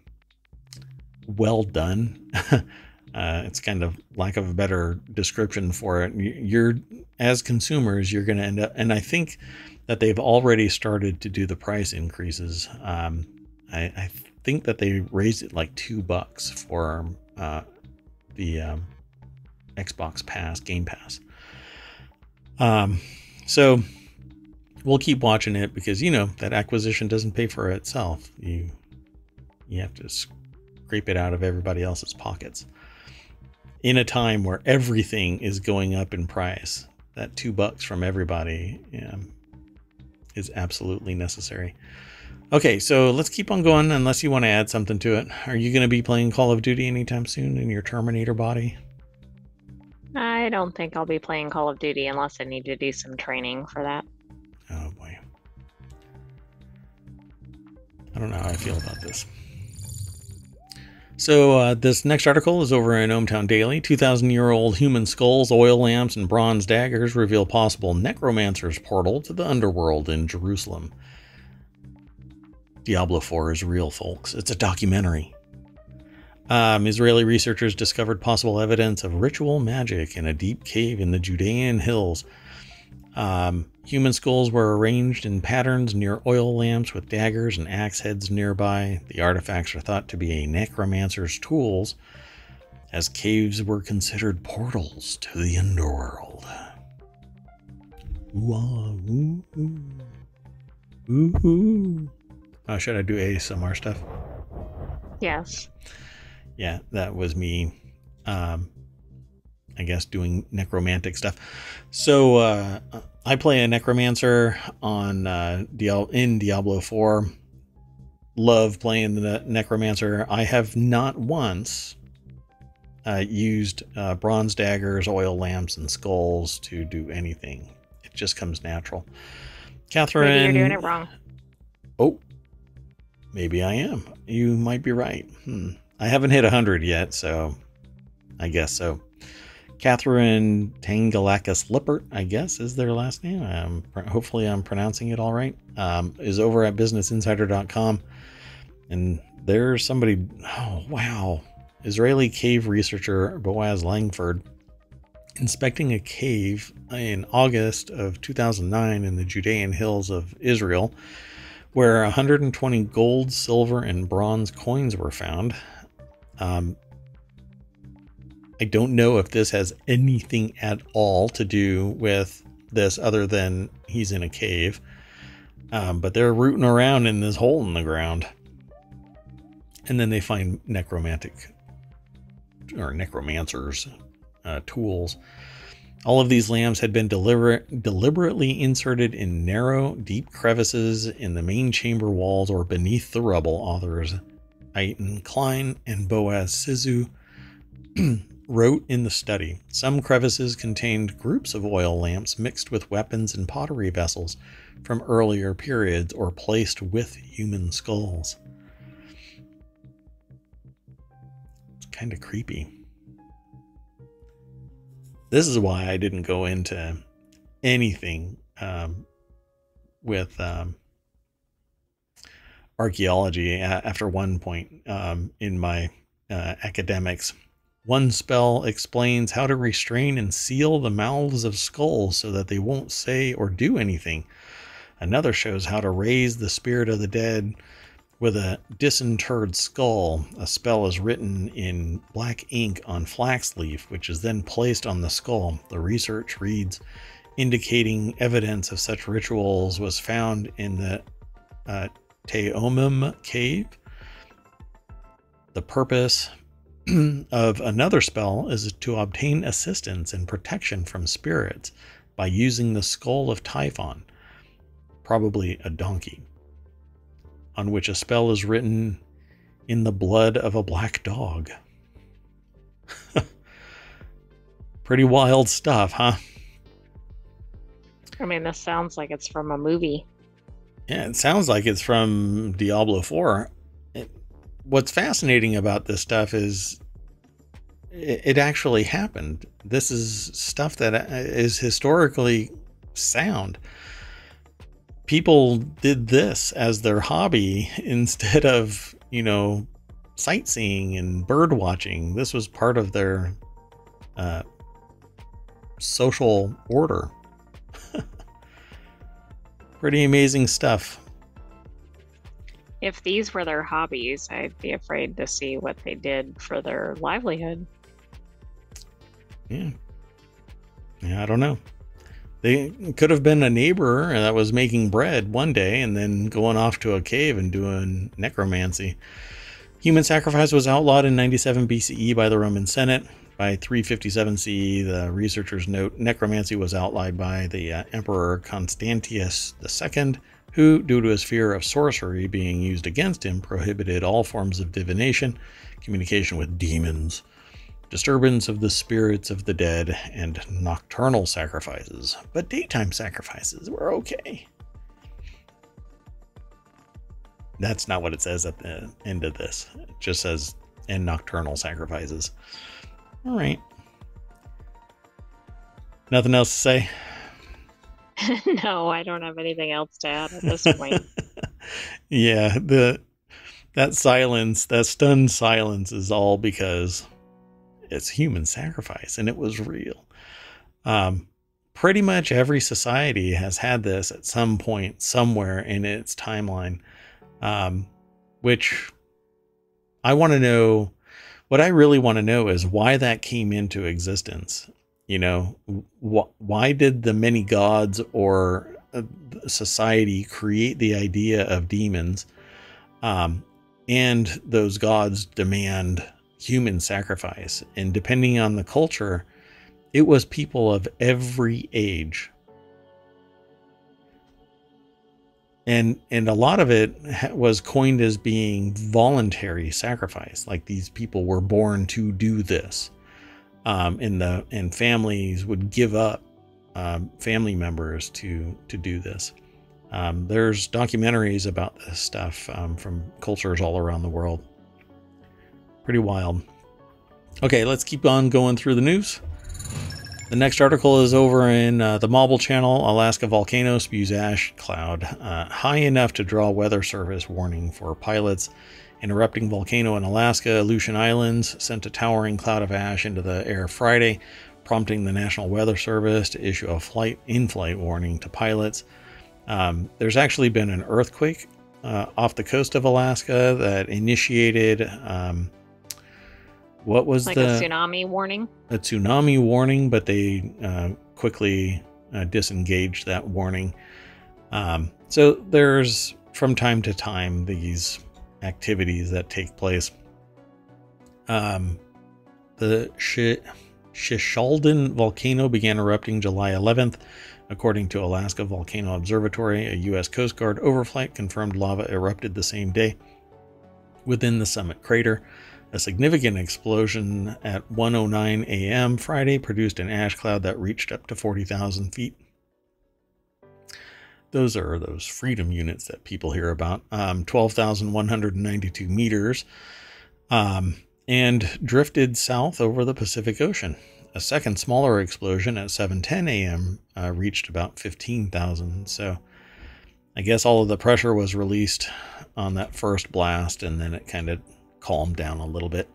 well done. uh, it's kind of lack of a better description for it. You're as consumers, you're going to end up, and I think that they've already started to do the price increases. Um, I, I think that they raised it like two bucks for uh, the um, Xbox Pass, Game Pass. Um, so we'll keep watching it because you know that acquisition doesn't pay for itself. You you have to scrape it out of everybody else's pockets. In a time where everything is going up in price, that two bucks from everybody yeah, is absolutely necessary. Okay, so let's keep on going unless you want to add something to it. Are you going to be playing Call of Duty anytime soon in your Terminator body? I don't think I'll be playing Call of Duty unless I need to do some training for that. Oh boy. I don't know how I feel about this. So, uh, this next article is over in ohmTown Daily. 2,000 year old human skulls, oil lamps, and bronze daggers reveal possible necromancer's portal to the underworld in Jerusalem. Diablo 4 is real, folks. It's a documentary. Um, Israeli researchers discovered possible evidence of ritual magic in a deep cave in the Judean hills. Um, human skulls were arranged in patterns near oil lamps with daggers and axe heads nearby. The artifacts are thought to be a necromancer's tools, as caves were considered portals to the underworld. Ooh, ooh, ooh, ooh. Oh, should I do ASMR stuff? Yes. Yeah, that was me. Um, I guess doing necromantic stuff. So uh, I play a necromancer on uh, Diablo in Diablo 4. Love playing the necromancer. I have not once uh, used uh, bronze daggers, oil lamps, and skulls to do anything. It just comes natural. Katherine, Maybe you're doing it wrong. Oh, maybe I am. You might be right. Hmm. I haven't hit 100 yet, so I guess so. Katherine Tangalakis Lippert, I guess is their last name. Um, hopefully, I'm pronouncing it all right. Um, is over at businessinsider.com. And there's somebody, oh, wow. Israeli cave researcher Boaz Langford inspecting a cave in August of 2009 in the Judean hills of Israel, where 120 gold, silver, and bronze coins were found. Um, I don't know if this has anything at all to do with this other than he's in a cave. Um, but they're rooting around in this hole in the ground. And then they find necromantic or necromancers uh, tools. All of these lamps had been deliberate, deliberately inserted in narrow, deep crevices in the main chamber walls or beneath the rubble. Authors Eitan Klein and Boaz Zissu wrote in the study some crevices contained groups of oil lamps mixed with weapons and pottery vessels from earlier periods or placed with human skulls. It's kind of creepy. This is why I didn't go into anything um, with um, archaeology after one point um, in my uh, academics. One spell explains how to restrain and seal the mouths of skulls so that they won't say or do anything. Another shows how to raise the spirit of the dead with a disinterred skull. A spell is written in black ink on flax leaf, which is then placed on the skull. The research reads indicating evidence of such rituals was found in the uh, Teomim cave. The purpose of another spell is to obtain assistance and protection from spirits by using the skull of Typhon, probably a donkey on which a spell is written in the blood of a black dog. Pretty wild stuff, huh? I mean, this sounds like it's from a movie. Yeah, it sounds like it's from Diablo 4. It, what's fascinating about this stuff is it, it actually happened. This is stuff that uh, historically sound people did this as their hobby instead of, you know, sightseeing and bird watching. This was part of their uh, social order. Pretty amazing stuff. If these were their hobbies, I'd be afraid to see what they did for their livelihood. Yeah. Yeah, I don't know. They could have been a neighbor that was making bread one day and then going off to a cave and doing necromancy. Human sacrifice was outlawed in 97 BCE by the Roman Senate. By 357 CE, the researchers note necromancy was outlawed by the uh, Emperor Constantius II, who, due to his fear of sorcery being used against him, prohibited all forms of divination, communication with demons, disturbance of the spirits of the dead, and nocturnal sacrifices. But daytime sacrifices were okay. That's not what it says at the end of this. It just says, and nocturnal sacrifices. All right. Nothing else to say? no, I don't have anything else to add at this point. yeah, the that silence, that stunned silence is all because it's human sacrifice and it was real. Um, pretty much every society has had this at some point, somewhere in its timeline, um, which I want to know. What I really want to know is why that came into existence. You know, wh- why did the many gods or uh, society create the idea of demons? Um, and those gods demand human sacrifice. And depending on the culture, it was people of every age. And and a lot of it was coined as being voluntary sacrifice, like these people were born to do this, um, and the and families would give up um, family members to to do this. Um, there's documentaries about this stuff um, from cultures all around the world. Pretty wild. Okay, let's keep on going through the news. The next article is over in uh, the Mobile Channel. Alaska volcano spews ash cloud uh, high enough to draw Weather Service warning for pilots. An erupting volcano in Alaska, Aleutian Islands, sent a towering cloud of ash into the air Friday, prompting the National Weather Service to issue a flight in-flight warning to pilots. Um, there's actually been an earthquake uh, off the coast of Alaska that initiated um, what was like the a tsunami warning? A tsunami warning, but they uh, quickly uh, disengaged that warning. Um, so there's from time to time these activities that take place. Um, the Sh- Shishaldin volcano began erupting July 11th According to Alaska Volcano Observatory, a U.S. Coast Guard overflight confirmed lava erupted the same day within the summit crater. A significant explosion at 1:09 a.m. Friday produced an ash cloud that reached up to 40,000 feet. Those are those freedom units that people hear about. Um, 12,192 meters, um, and drifted south over the Pacific Ocean a second smaller explosion at 7:10 a.m. Uh, reached about 15,000. So I guess all of the pressure was released on that first blast, and then it kind of calmed down a little bit.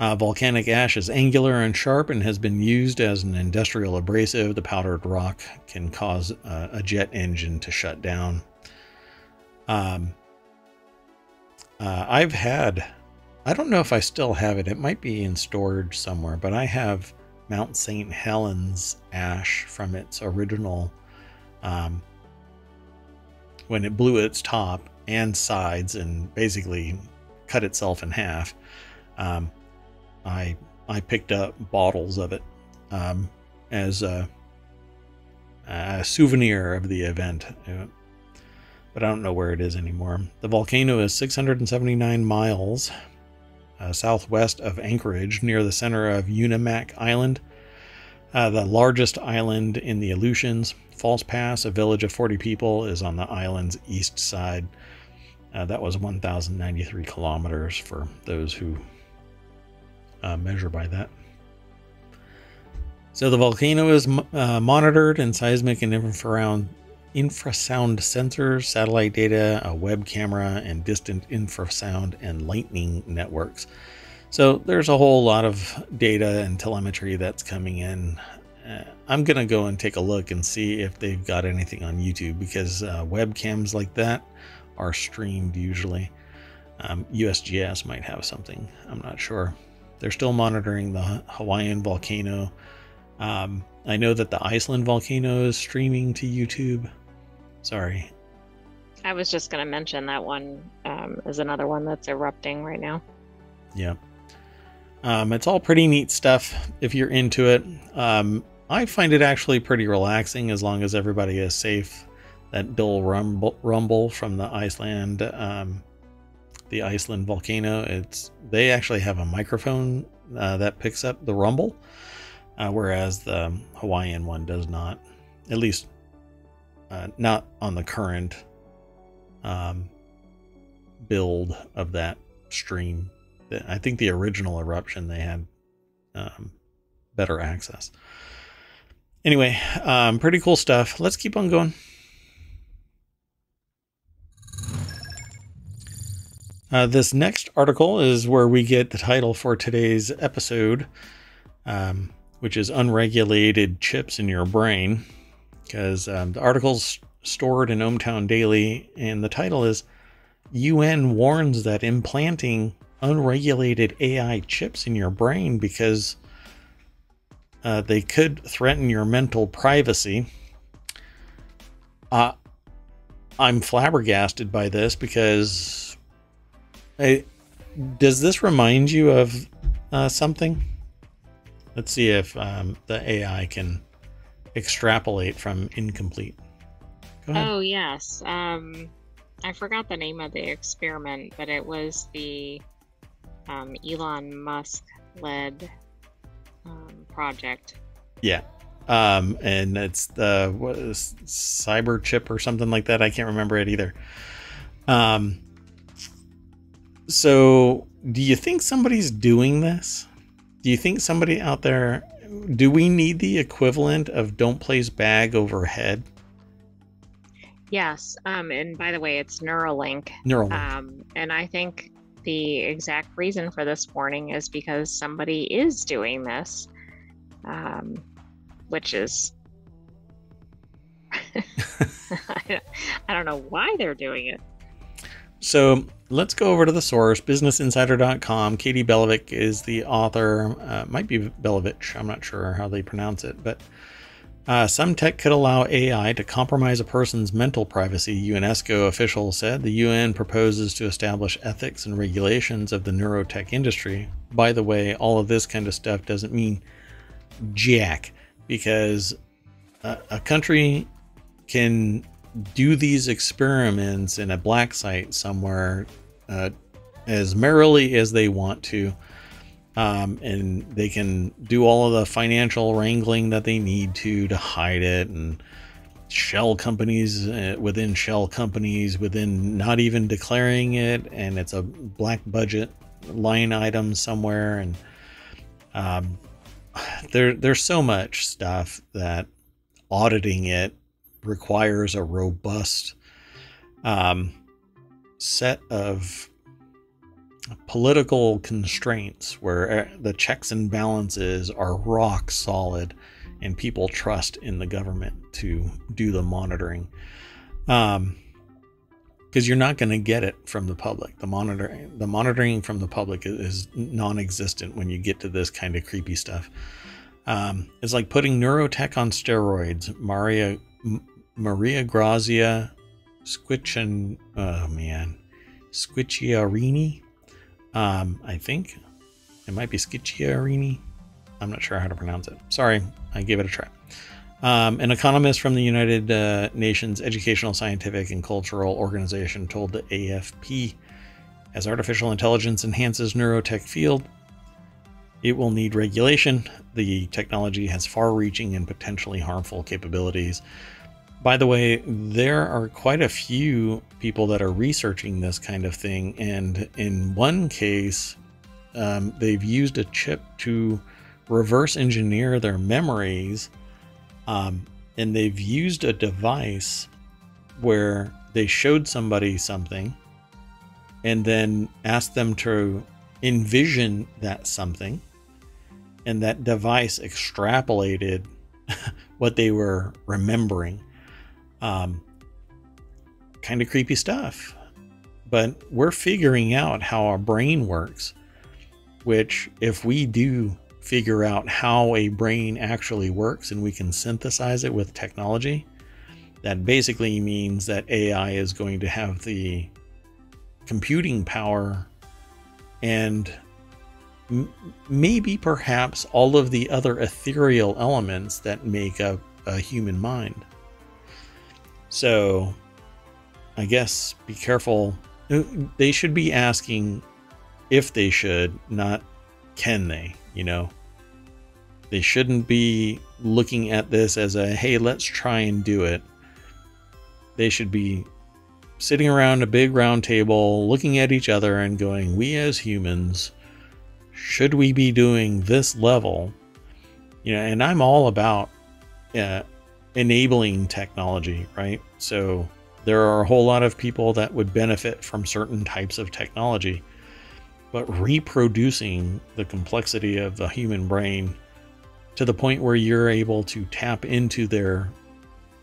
Uh, volcanic ash is angular and sharp and has been used as an industrial abrasive. The powdered rock can cause uh, a jet engine to shut down. Um, uh, I've had, I don't know if I still have it. It might be in storage somewhere, but I have Mount St. Helens ash from its original, um, when it blew its top and sides and basically cut itself in half. Um, I I picked up bottles of it um, as a, a, souvenir of the event, but I don't know where it is anymore. The volcano is 679 miles uh, southwest of Anchorage, near the center of Unimak Island, uh, the largest island in the Aleutians. False Pass, a village of 40 people, is on the island's east side. Uh, that was 1,093 kilometers for those who uh, measure by that. So the volcano is uh, monitored and seismic and infraround infrasound sensors, satellite data, a web camera, and distant infrasound and lightning networks. So there's a whole lot of data and telemetry that's coming in. Uh, I'm going to go and take a look and see if they've got anything on YouTube because uh, webcams like that are streamed usually. Um, USGS might have something. I'm not sure. They're still monitoring the Hawaiian volcano. Um, I know that the Iceland volcano is streaming to YouTube. Sorry. I was just going to mention that one um, is another one that's erupting right now. Yeah. Um, it's all pretty neat stuff if you're into it. Um, I find it actually pretty relaxing as long as everybody is safe. That dull rumble, rumble from the Iceland, um, the Iceland volcano. It's they actually have a microphone uh, that picks up the rumble, uh, whereas the Hawaiian one does not. At least uh, not on the current um, build of that stream. I think the original eruption they had um, better access. Anyway, um, pretty cool stuff. Let's keep on going. Uh, this next article is where we get the title for today's episode, um, which is Unregulated Chips in Your Brain. Because um, the article's stored in ohmTown Daily, and the title is UN warns that implanting unregulated AI chips in your brain because uh, they could threaten your mental privacy. Uh, I'm flabbergasted by this because I, does this remind you of uh, something? Let's see if um, the AI can extrapolate from incomplete. Oh yes. Um, I forgot the name of the experiment, but it was the um, Elon Musk led um, project. Yeah. Um, and it's the what is cyber chip or something like that. I can't remember it either. Um, so do you think somebody's doing this? Do you think somebody out there? Do we need the equivalent of "Don't place bag overhead"? Yes. Um, and by the way, it's Neuralink. Neuralink. Um, and I think the exact reason for this warning is because somebody is doing this, um, which is. I don't know why they're doing it. So let's go over to the source, businessinsider.com. Katie Belovic is the author. Uh, might be Belovich. I'm not sure how they pronounce it, but uh, some tech could allow AI to compromise a person's mental privacy, UNESCO officials said. The UN proposes to establish ethics and regulations of the neurotech industry. By the way, all of this kind of stuff doesn't mean jack because a, a country can do these experiments in a black site somewhere uh, as merrily as they want to um, and they can do all of the financial wrangling that they need to to hide it and shell companies uh, within shell companies within not even declaring it and it's a black budget line item somewhere and um, there there's so much stuff that auditing it requires a robust um, set of political constraints where uh, the checks and balances are rock solid and people trust in the government to do the monitoring. Um because you're not going to get it from the public. The monitoring the monitoring from the public is non-existent when you get to this kind of creepy stuff. Um, it's like putting neurotech on steroids. Maria M- maria grazia squitchin oh man squicciarini um, I think it might be Schicciarini. I'm not sure how to pronounce it. Sorry, I gave it a try. Um, an economist from the United uh, Nations Educational, Scientific, and Cultural Organization told the AFP as artificial intelligence enhances neurotech field, it will need regulation. The technology has far reaching and potentially harmful capabilities by the way, there are quite a few people that are researching this kind of thing, and in one case, um, they've used a chip to reverse engineer their memories, um, and they've used a device where they showed somebody something and then asked them to envision that something, and that device extrapolated what they were remembering um, kind of creepy stuff. But we're figuring out how our brain works, which, if we do figure out how a brain actually works and we can synthesize it with technology, that basically means that AI is going to have the computing power and maybe perhaps all of the other ethereal elements that make up a human mind. So I guess be careful. Uh, they should be asking if they should, not can they, you know? They shouldn't be looking at this as a hey, let's try and do it. They should be sitting around a big round table looking at each other and going, we as humans, should we be doing this level? You know, and I'm all about uh, enabling technology, right? So there are a whole lot of people that would benefit from certain types of technology. But reproducing the complexity of the human brain to the point where you're able to tap into their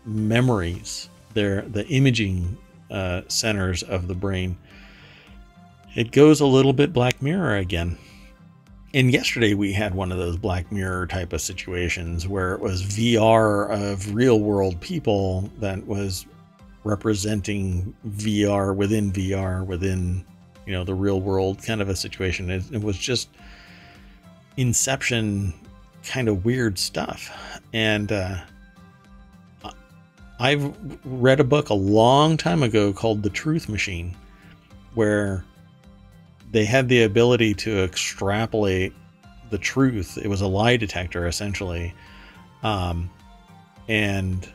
memories, their the imaging uh, centers of the brain, it goes a little bit Black Mirror again. And yesterday we had one of those Black Mirror type of situations where it was VR of real world people that was representing VR within VR within you know the real world kind of a situation. It, it was just Inception kind of weird stuff, and uh, I've read a book a long time ago called The Truth Machine, where they had the ability to extrapolate the truth. It was a lie detector essentially. Um, and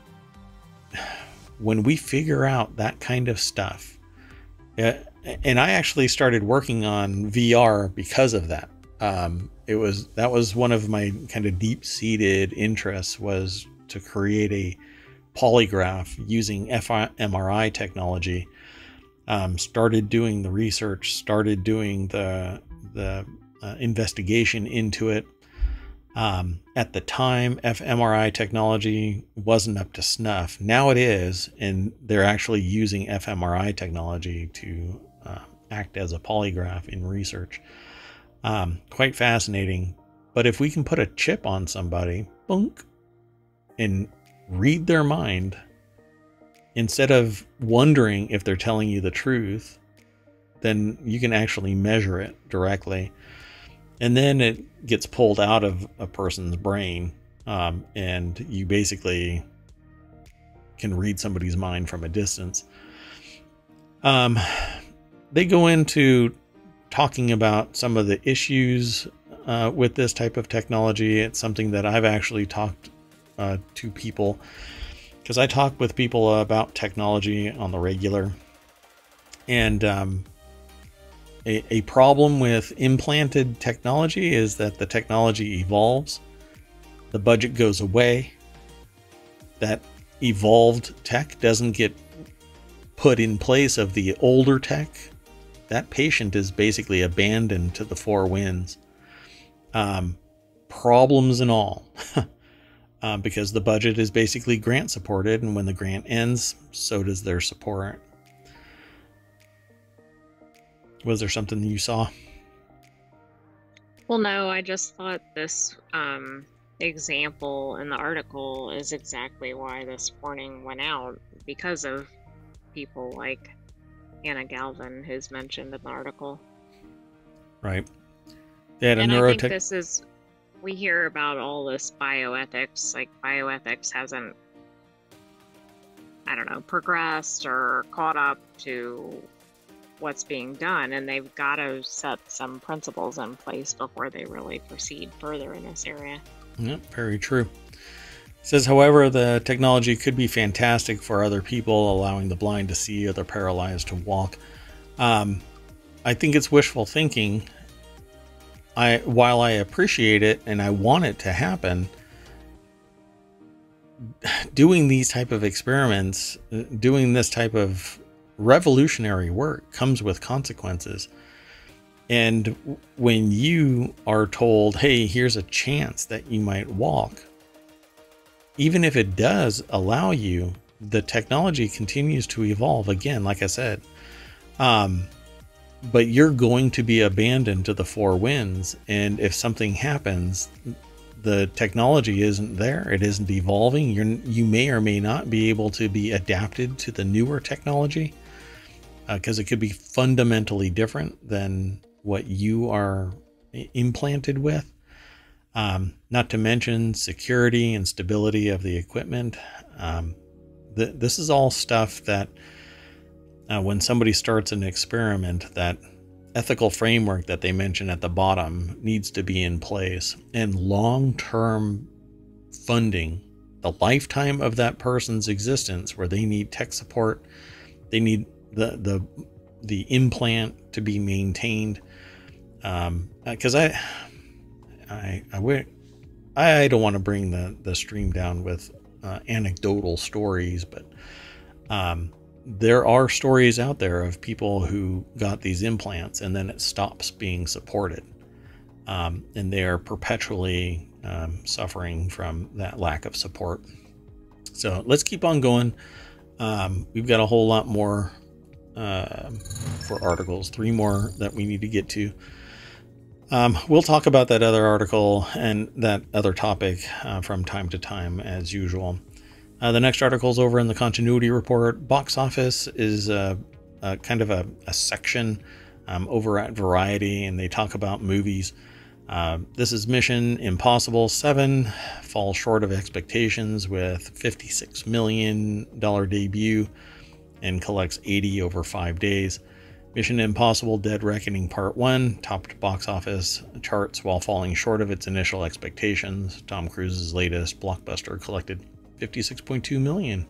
when we figure out that kind of stuff, uh, and I actually started working on VR because of that. Um, it was that was one of my kind of deep seated interests was to create a polygraph using fMRI technology. Um, started doing the research, started doing the the uh, investigation into it. Um, at the time, fMRI technology wasn't up to snuff. Now it is, and they're actually using fMRI technology to uh, act as a polygraph in research. Um, quite fascinating. But if we can put a chip on somebody, bunk, and read their mind instead of wondering if they're telling you the truth, then you can actually measure it directly. And then it gets pulled out of a person's brain, um, and you basically can read somebody's mind from a distance. Um, they go into talking about some of the issues uh, with this type of technology. It's something that I've actually talked uh, to people because I talk with people about technology on the regular. And um, a, a problem with implanted technology is that the technology evolves, the budget goes away, that evolved tech doesn't get put in place of the older tech. That patient is basically abandoned to the four winds. Um, problems and all. uh, because the budget is basically grant supported, and when the grant ends, so does their support. Was there something you saw? Well, no, I just thought this um, example in the article is exactly why this warning went out because of people like Anna Galvin, who's mentioned in the article. Right. They had a and neurotech. I think this is we hear about all this bioethics, like bioethics hasn't, I don't know, progressed or caught up to what's being done, and they've got to set some principles in place before they really proceed further in this area. Yep, very true. It says, however, the technology could be fantastic for other people, allowing the blind to see or the paralyzed to walk. Um, I think it's wishful thinking I while I appreciate it and I want it to happen, doing these type of experiments, doing this type of revolutionary work comes with consequences. And when you are told, hey, here's a chance that you might walk, even if it does allow you, the technology continues to evolve. Again, like I said, um, but you're going to be abandoned to the four winds. And if something happens, the technology isn't there. It isn't evolving. You're, you may or may not be able to be adapted to the newer technology because uh, it could be fundamentally different than what you are implanted with. Um, not to mention security and stability of the equipment. Um, th- this is all stuff that uh, when somebody starts an experiment, that ethical framework that they mention at the bottom needs to be in place. And long term funding, the lifetime of that person's existence, where they need tech support, they need the, the, the implant to be maintained. Because um, I, I, I, would, I don't want to bring the, the stream down with uh, anecdotal stories, but um, there are stories out there of people who got these implants and then it stops being supported. Um, and they are perpetually um, suffering from that lack of support. So let's keep on going. Um, we've got a whole lot more uh, for articles, three more that we need to get to. Um, we'll talk about that other article and that other topic uh, from time to time, as usual. Uh, the next article is over in the continuity report. Box office is a, a kind of a, a section um, over at Variety, and they talk about movies. Uh, this is Mission Impossible 7, falls short of expectations with $56 million debut and collects 80 over five days. Mission Impossible Dead Reckoning Part 1 topped box office charts while falling short of its initial expectations. Tom Cruise's latest blockbuster collected 56.2 million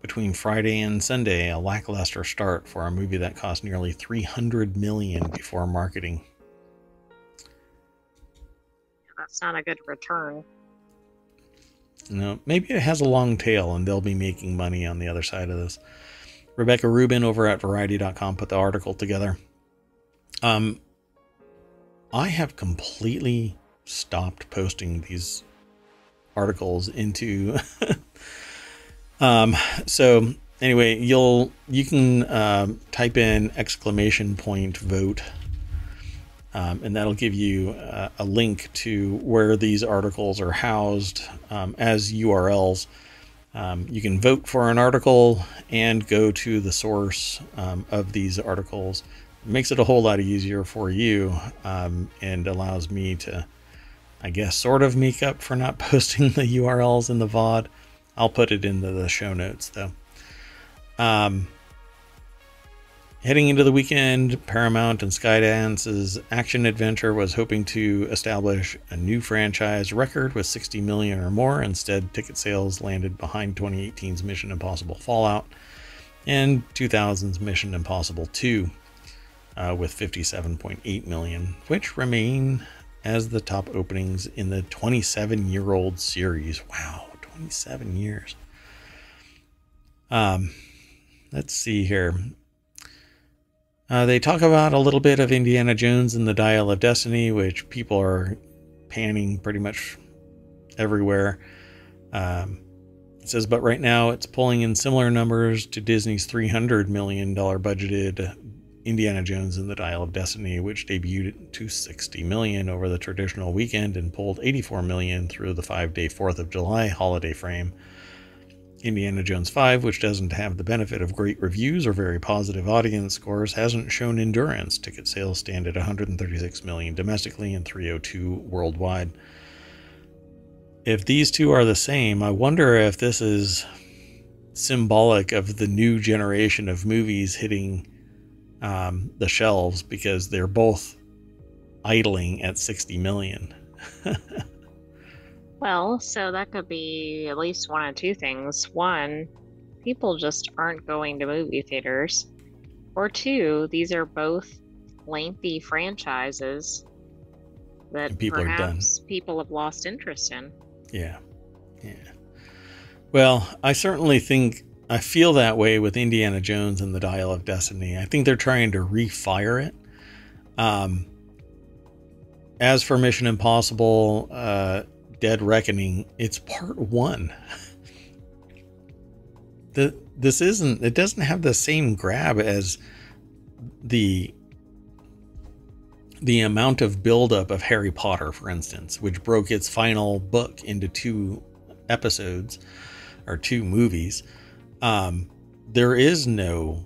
between Friday and Sunday, a lackluster start for a movie that cost nearly 300 million before marketing. That's not a good return. No, maybe it has a long tail and they'll be making money on the other side of this. Rebecca Rubin over at Variety.com put the article together. Um, I have completely stopped posting these articles into. um, so anyway, you'll you can uh, type in exclamation point vote, um, and that'll give you uh, a link to where these articles are housed um, as URLs. Um, you can vote for an article and go to the source um, of these articles. It makes it a whole lot easier for you um, and allows me to I guess, sort of make up for not posting the URLs in the VOD. I'll put it into the show notes though. Um, heading into the weekend, Paramount and Skydance's action adventure was hoping to establish a new franchise record with 60 million or more. Instead, ticket sales landed behind 2018's Mission Impossible Fallout and 2000's Mission Impossible 2 uh, with 57.8 million, which remain as the top openings in the 27 year old series. Wow, 27 years. Um, let's see here. Uh, they talk about a little bit of Indiana Jones and the Dial of Destiny, which people are panning pretty much everywhere. Um, it says, but right now it's pulling in similar numbers to Disney's $300 million budgeted Indiana Jones and the Dial of Destiny, which debuted to 60 million over the traditional weekend and pulled 84 million through the five-day 4th of July holiday frame. Indiana Jones 5, which doesn't have the benefit of great reviews or very positive audience scores, hasn't shown endurance. Ticket sales stand at 136 million domestically and 302 worldwide. If these two are the same, I wonder if this is symbolic of the new generation of movies hitting um, the shelves because they're both idling at 60 million. well, so that could be at least one of two things. One, people just aren't going to movie theaters. Or two, these are both lengthy franchises that and people perhaps people have lost interest in. Yeah. Yeah. Well, I certainly think I feel that way with Indiana Jones and the Dial of Destiny. I think they're trying to refire it. Um, as for Mission Impossible uh, Dead Reckoning, it's part one. the, this isn't, it doesn't have the same grab as the the amount of buildup of Harry Potter, for instance, which broke its final book into two episodes or two movies um, there is no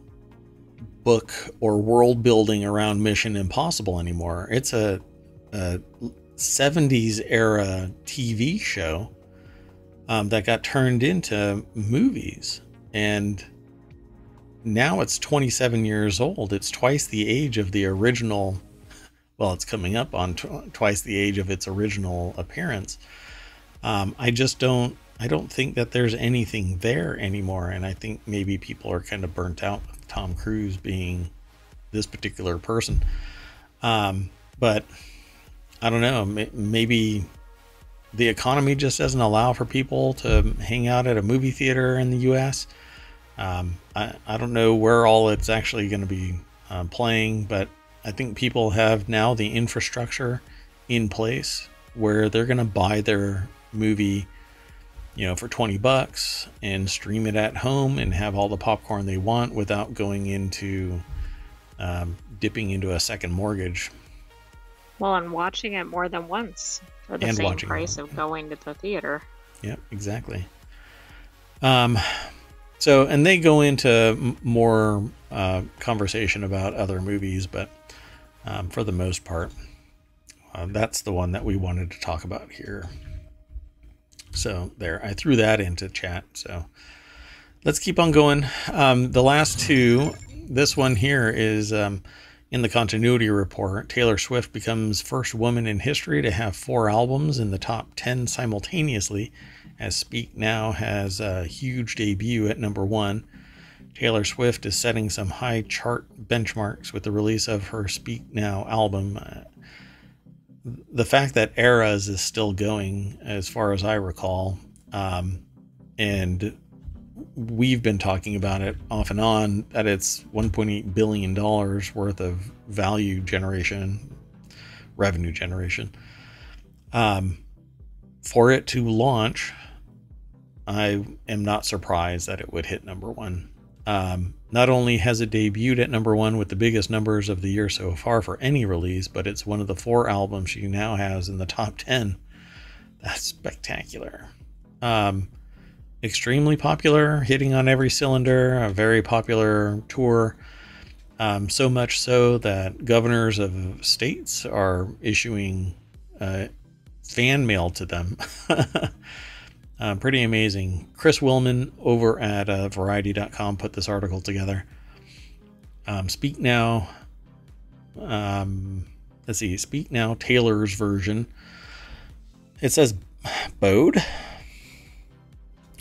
book or world building around Mission Impossible anymore. It's a, a 70s era TV show um, that got turned into movies. And now it's 27 years old. It's twice the age of the original. Well, it's coming up on tw- twice the age of its original appearance. Um, I just don't I don't think that there's anything there anymore. And I think maybe people are kind of burnt out with Tom Cruise being this particular person. Um, but I don't know. Maybe the economy just doesn't allow for people to hang out at a movie theater in the U.S. Um, I, I don't know where all it's actually going to be uh, playing, but I think people have now the infrastructure in place where they're going to buy their movie, you know, for 20 bucks and stream it at home and have all the popcorn they want without going into um, dipping into a second mortgage. Well, and watching it more than once for the And same it price of going to the theater. Yep, exactly. Um, so, and they go into more uh, conversation about other movies, but um, for the most part, uh, that's the one that we wanted to talk about here. So, there, I threw that into chat. So, let's keep on going. Um, the last two, this one here is um, in the continuity report. Taylor Swift becomes first woman in history to have four albums in the top 10 simultaneously, as Speak Now has a huge debut at number one. Taylor Swift is setting some high chart benchmarks with the release of her Speak Now album. The fact that Eras is still going, as far as I recall, um, and we've been talking about it off and on that it's 1.8 billion dollars worth of value generation, revenue generation. Um, for it to launch, I am not surprised that it would hit number one. Um, not only has it debuted at number one with the biggest numbers of the year so far for any release, but it's one of the four albums she now has in the top 10. That's spectacular. Um, extremely popular, hitting on every cylinder, a very popular tour. Um, so much so that governors of states are issuing uh, fan mail to them. uh, pretty amazing. Chris Willman over at uh, Variety.com put this article together. Um, Speak Now. Um, let's see. Speak Now Taylor's version. It says bowed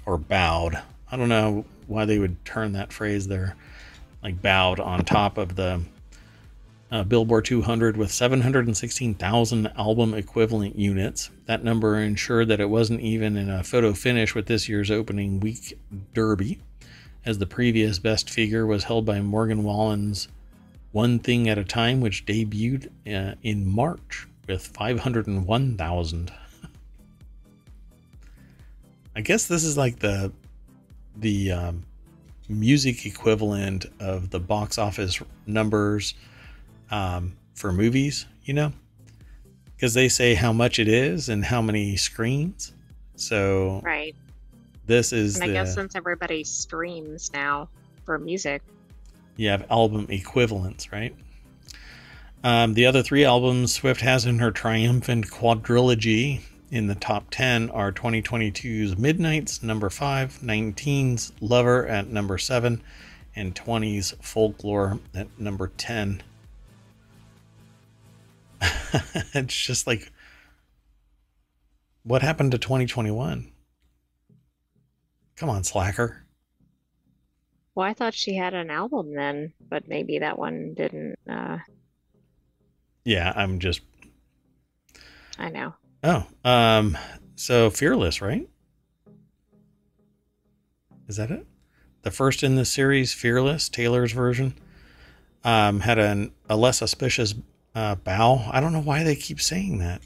or bowed. I don't know why they would turn that phrase there, like bowed on top of the uh, Billboard 200 with 716,000 album equivalent units. That number ensured that it wasn't even in a photo finish with this year's opening week derby, as the previous best figure was held by Morgan Wallen's One Thing at a Time, which debuted uh, in March with 501,000. I guess this is like the the um, music equivalent of the box office numbers um, for movies, you know, because they say how much it is and how many screens. So Right. this is And I the guess since everybody streams now for music, you have album equivalents, right? Um, the other three albums Swift has in her triumphant quadrilogy in the top 10 are 2022's Midnights number 5, 19's Lover at number 7, and 20's Folklore at number 10. it's just like, what happened to 2021? Come on, Slacker. well, I thought she had an album then, but maybe that one didn't. Uh, Yeah, I'm just I know. Oh, um, so Fearless, right? Is that it? The first in the series, Fearless, Taylor's version, um, had an, a less auspicious uh, bow. I don't know why they keep saying that.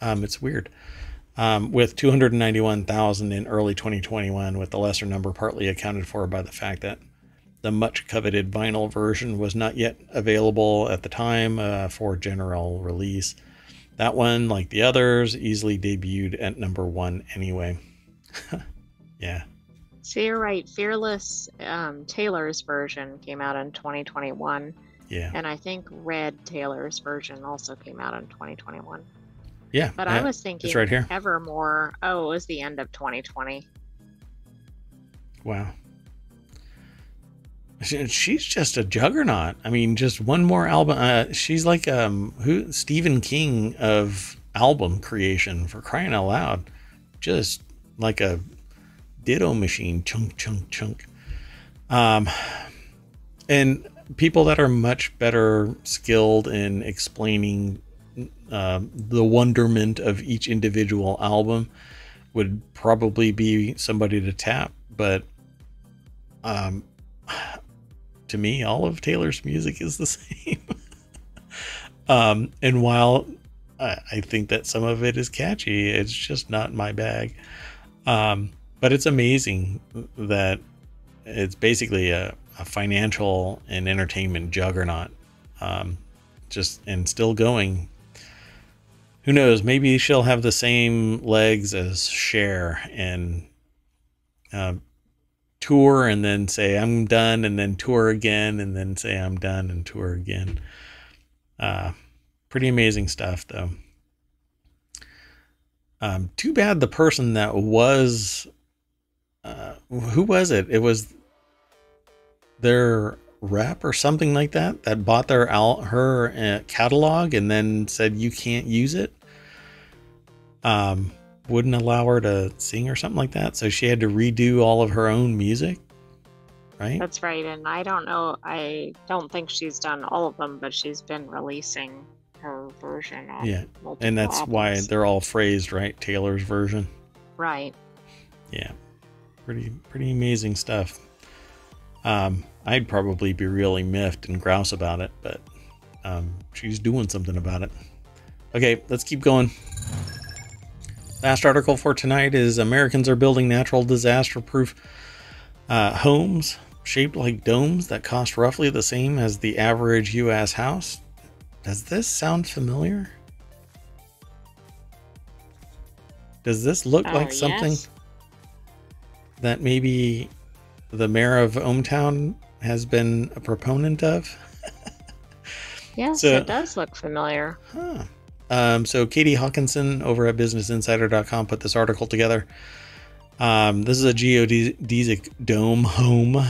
Um, it's weird. Um, with 291,000 in early 2021, with the lesser number partly accounted for by the fact that the much coveted vinyl version was not yet available at the time uh, for general release. That one, like the others, easily debuted at number one anyway. yeah. So you're right. Fearless um, Taylor's version came out in 2021, Yeah. and I think Red Taylor's version also came out in 2021. Yeah. But yeah, I was thinking right here. Evermore. Oh, it was the end of 2020. Wow. She- She's just a juggernaut. I mean, just one more album. Uh, she's like um, who Stephen King of album creation for crying out loud. Just like a ditto machine, chunk, chunk, chunk. Um, and people that are much better skilled in explaining uh, the wonderment of each individual album would probably be somebody to tap, but um, to me, all of Taylor's music is the same. um, and while I, I, think that some of it is catchy, it's just not my bag. Um, but it's amazing that it's basically a, a financial and entertainment juggernaut. Um, just and still going. Who knows? Maybe she'll have the same legs as Cher and uh, tour and then say I'm done and then tour again and then say I'm done and tour again. Uh, pretty amazing stuff though. Um, too bad the person that was uh, who was it? It was their rep or something like that that bought their al- her uh, catalog and then said you can't use it. Um, wouldn't allow her to sing or something like that, so she had to redo all of her own music. Right. That's right, and I don't know. I don't think she's done all of them, but she's been releasing her version. yeah, and that's albums. why they're all phrased right. Taylor's version. Right. Yeah, pretty pretty amazing stuff. Um, I'd probably be really miffed and grouse about it, but um, she's doing something about it. Okay, let's keep going. Last article for tonight is Americans are building natural disaster proof uh, homes shaped like domes that cost roughly the same as the average U.S. house. Does this sound familiar? Does this look uh, like something yes. that maybe the mayor of ohmTown has been a proponent of? yes, so, it does look familiar. Huh. Um, so Katie Hawkinson over at BusinessInsider.com put this article together. Um, this is a geodesic dome home.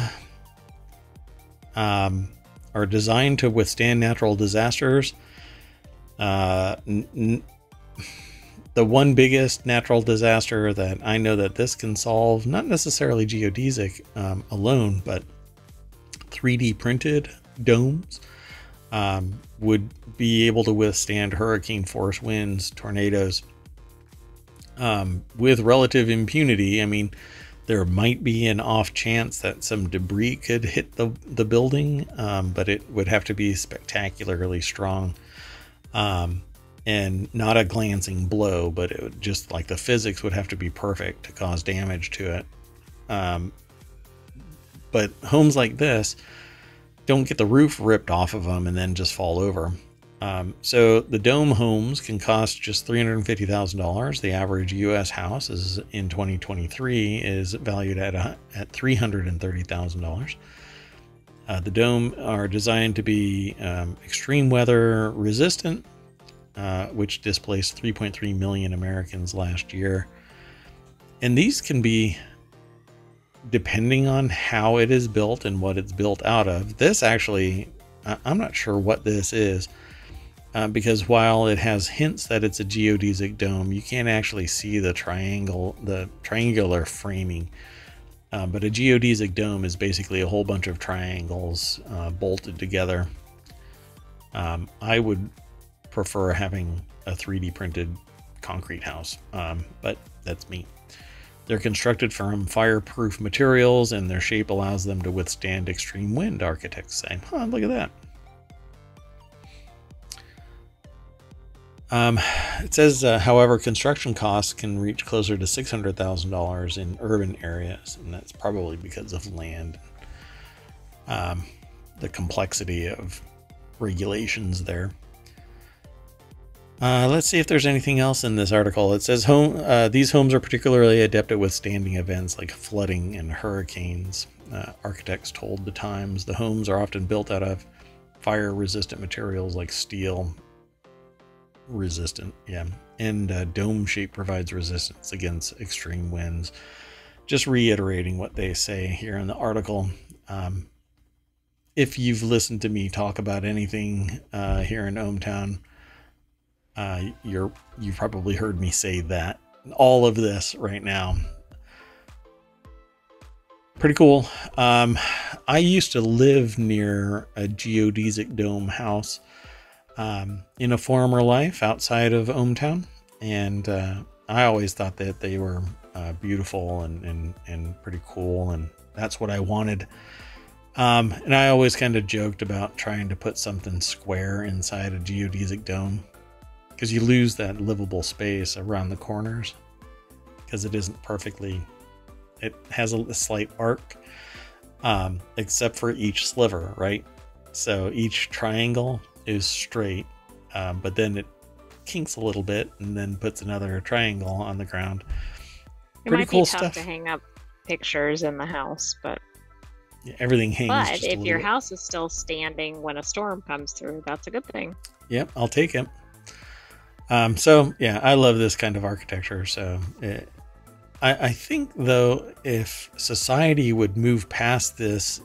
Um, are designed to withstand natural disasters. Uh, n- n- the one biggest natural disaster that I know that this can solve, not necessarily geodesic um, alone, but 3D printed domes um, would be able to withstand hurricane force winds, tornadoes um, with relative impunity. I mean, there might be an off chance that some debris could hit the, the building, um, but it would have to be spectacularly strong. Um, and not a glancing blow, but just like the physics would have to be perfect to cause damage to it. Um, but homes like this don't get the roof ripped off of them and then just fall over. Um, so the dome homes can cost just $350,000. The average U.S. house is in 2023 is valued at a, at $330,000. Uh, the dome are designed to be um, extreme weather resistant, uh, which displaced 3.3 million Americans last year. And these can be, depending on how it is built and what it's built out of. This actually, I'm not sure what this is uh, because while it has hints that it's a geodesic dome, you can't actually see the triangle, the triangular framing. Uh, but a geodesic dome is basically a whole bunch of triangles uh, bolted together. Um, I would prefer having a 3D printed concrete house, um, but that's me. They're constructed from fireproof materials, and their shape allows them to withstand extreme wind. Architects say, "Huh, look at that." Um, it says, uh, however, construction costs can reach closer to $600,000 in urban areas, and that's probably because of land, um, the complexity of regulations there. Uh, let's see if there's anything else in this article. It says home uh, these homes are particularly adept at withstanding events like flooding and hurricanes. Uh, architects told the Times the homes are often built out of fire-resistant materials like steel resistant, yeah. And uh, dome shape provides resistance against extreme winds. Just reiterating what they say here in the article. Um, if you've listened to me talk about anything uh, here in ohmTown, uh, you're you've probably heard me say that all of this right now. Pretty cool. Um, I used to live near a geodesic dome house um, in a former life outside of ohmTown, and uh, I always thought that they were uh, beautiful and, and and pretty cool. And that's what I wanted. Um, and I always kind of joked about trying to put something square inside a geodesic dome because you lose that livable space around the corners because it isn't perfectly. It has a, a slight arc, um, except for each sliver, right? So each triangle is straight, um, but then it kinks a little bit and then puts another triangle on the ground. It Pretty might cool be tough stuff. to hang up pictures in the house, but Yeah, everything hangs. but if your bit. house is still standing when a storm comes through, that's a good thing. Yep, I'll take it. Um, so yeah, I love this kind of architecture. So it, I, I think though, if society would move past this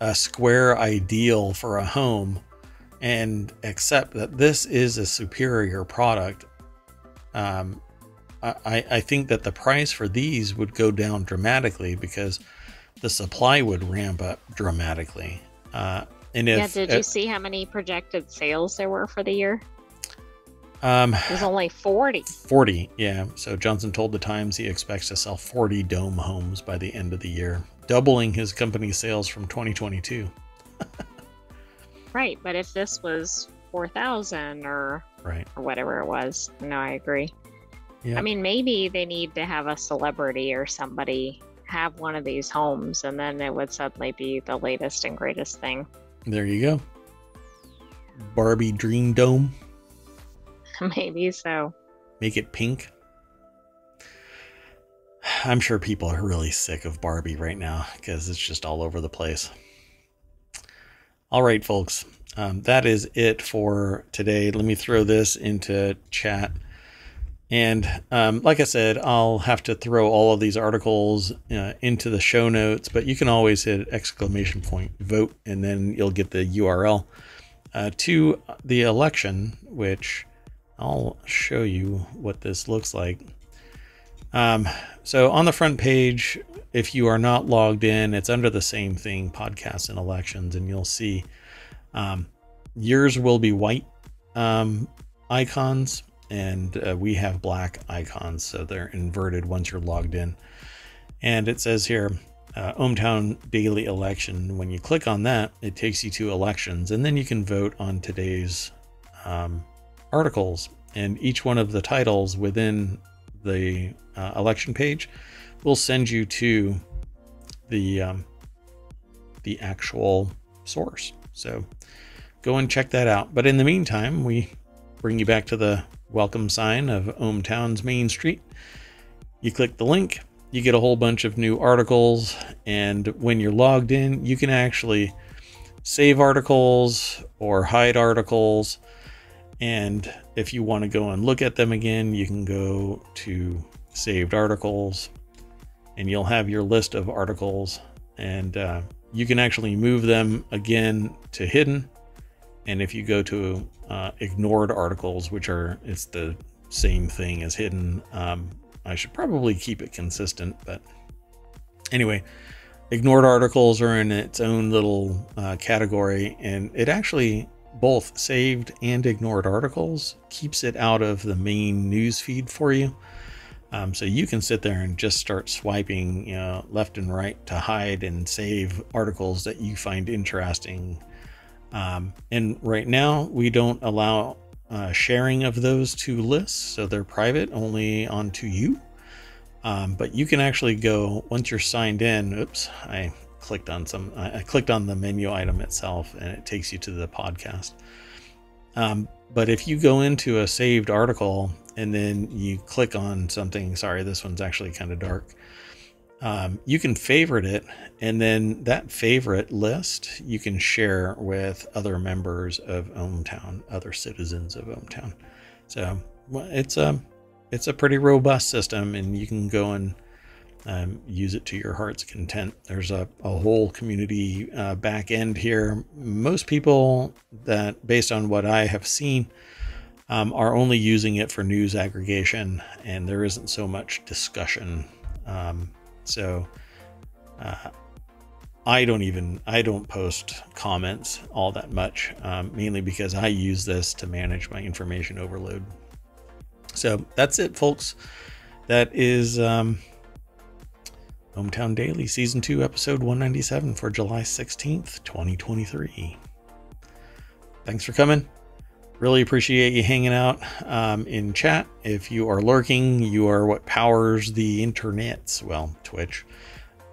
a square ideal for a home and accept that this is a superior product, um, I, I think that the price for these would go down dramatically because the supply would ramp up dramatically. Uh, and if yeah, did uh, you see how many projected sales there were for the year? Um, was only 40. 40, yeah. So Johnson told the Times he expects to sell 40 dome homes by the end of the year, doubling his company's sales from 2022. Right, but if this was 4,000 or Right. or whatever it was, no, I agree. Yeah. I mean, maybe they need to have a celebrity or somebody have one of these homes, and then it would suddenly be the latest and greatest thing. There you go. Barbie Dream Dome. maybe so. Make it pink. I'm sure people are really sick of Barbie right now because it's just all over the place. All right, folks. Um, that is it for today. Let me throw this into chat. And um, like I said, I'll have to throw all of these articles uh, into the show notes, but you can always hit exclamation point vote and then you'll get the URL uh, to the election, which I'll show you what this looks like. Um, so on the front page, if you are not logged in, it's under the same thing, podcasts and elections, and you'll see um, yours will be white um, icons, and uh, we have black icons, so they're inverted once you're logged in. And it says here, uh, Ohmtown Daily Election. When you click on that, it takes you to elections, and then you can vote on today's um, articles. And each one of the titles within the uh, election page will send you to the um, the actual source. So go and check that out. But in the meantime, we bring you back to the welcome sign of Ohmtown's Main Street. You click the link, you get a whole bunch of new articles, and when you're logged in, you can actually save articles or hide articles. And if you want to go and look at them again, you can go to saved articles and you'll have your list of articles. And uh, you can actually move them again to hidden. And if you go to uh, ignored articles, which are it's the same thing as hidden, um, I should probably keep it consistent. But anyway, ignored articles are in its own little uh, category, and it actually both saved and ignored articles keeps it out of the main news feed for you. Um, so you can sit there and just start swiping, you know, left and right to hide and save articles that you find interesting. Um, and right now, we don't allow uh, sharing of those two lists, so they're private only onto you. Um, but you can actually go once you're signed in. Oops, I clicked on some. I clicked on the menu item itself, and it takes you to the podcast. Um, but if you go into a saved article and then you click on something, sorry, this one's actually kind of dark. Um, you can favorite it, and then that favorite list you can share with other members of Ohmtown, other citizens of Ohmtown. So it's a it's a pretty robust system, and you can go and um, use it to your heart's content. There's a, a whole community uh, back end here. Most people that, based on what I have seen, um, are only using it for news aggregation, and there isn't so much discussion. Um, so uh, I don't even I don't post comments all that much, um, mainly because I use this to manage my information overload. So that's it, folks. That is um, ohmTown Daily, Season 2, Episode 197 for July 16th, 2023. Thanks for coming. Really appreciate you hanging out um, in chat. If you are lurking, you are what powers the internets. Well, Twitch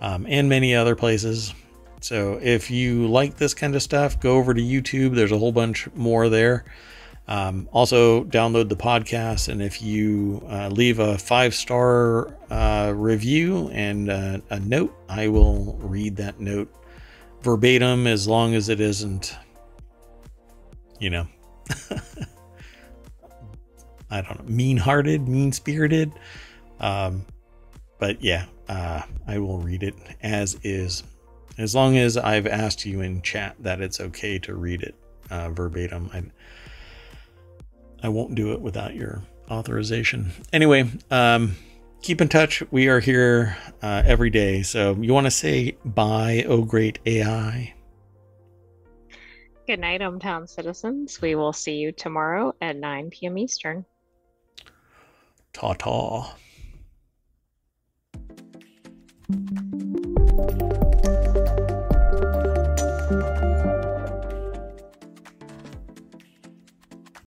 um, and many other places. So if you like this kind of stuff, go over to YouTube. There's a whole bunch more there. Um, also, download the podcast, and if you uh, leave a five star uh, review and uh, a note, I will read that note verbatim as long as it isn't, you know, I don't know, mean hearted, mean spirited. Um, but yeah, uh, I will read it as is, as long as I've asked you in chat that it's okay to read it uh, verbatim. I, I won't do it without your authorization. Anyway, um, keep in touch. We are here uh, every day. So you want to say bye, oh great AI. Good night, ohmTown citizens. We will see you tomorrow at 9 p.m. Eastern. Ta ta.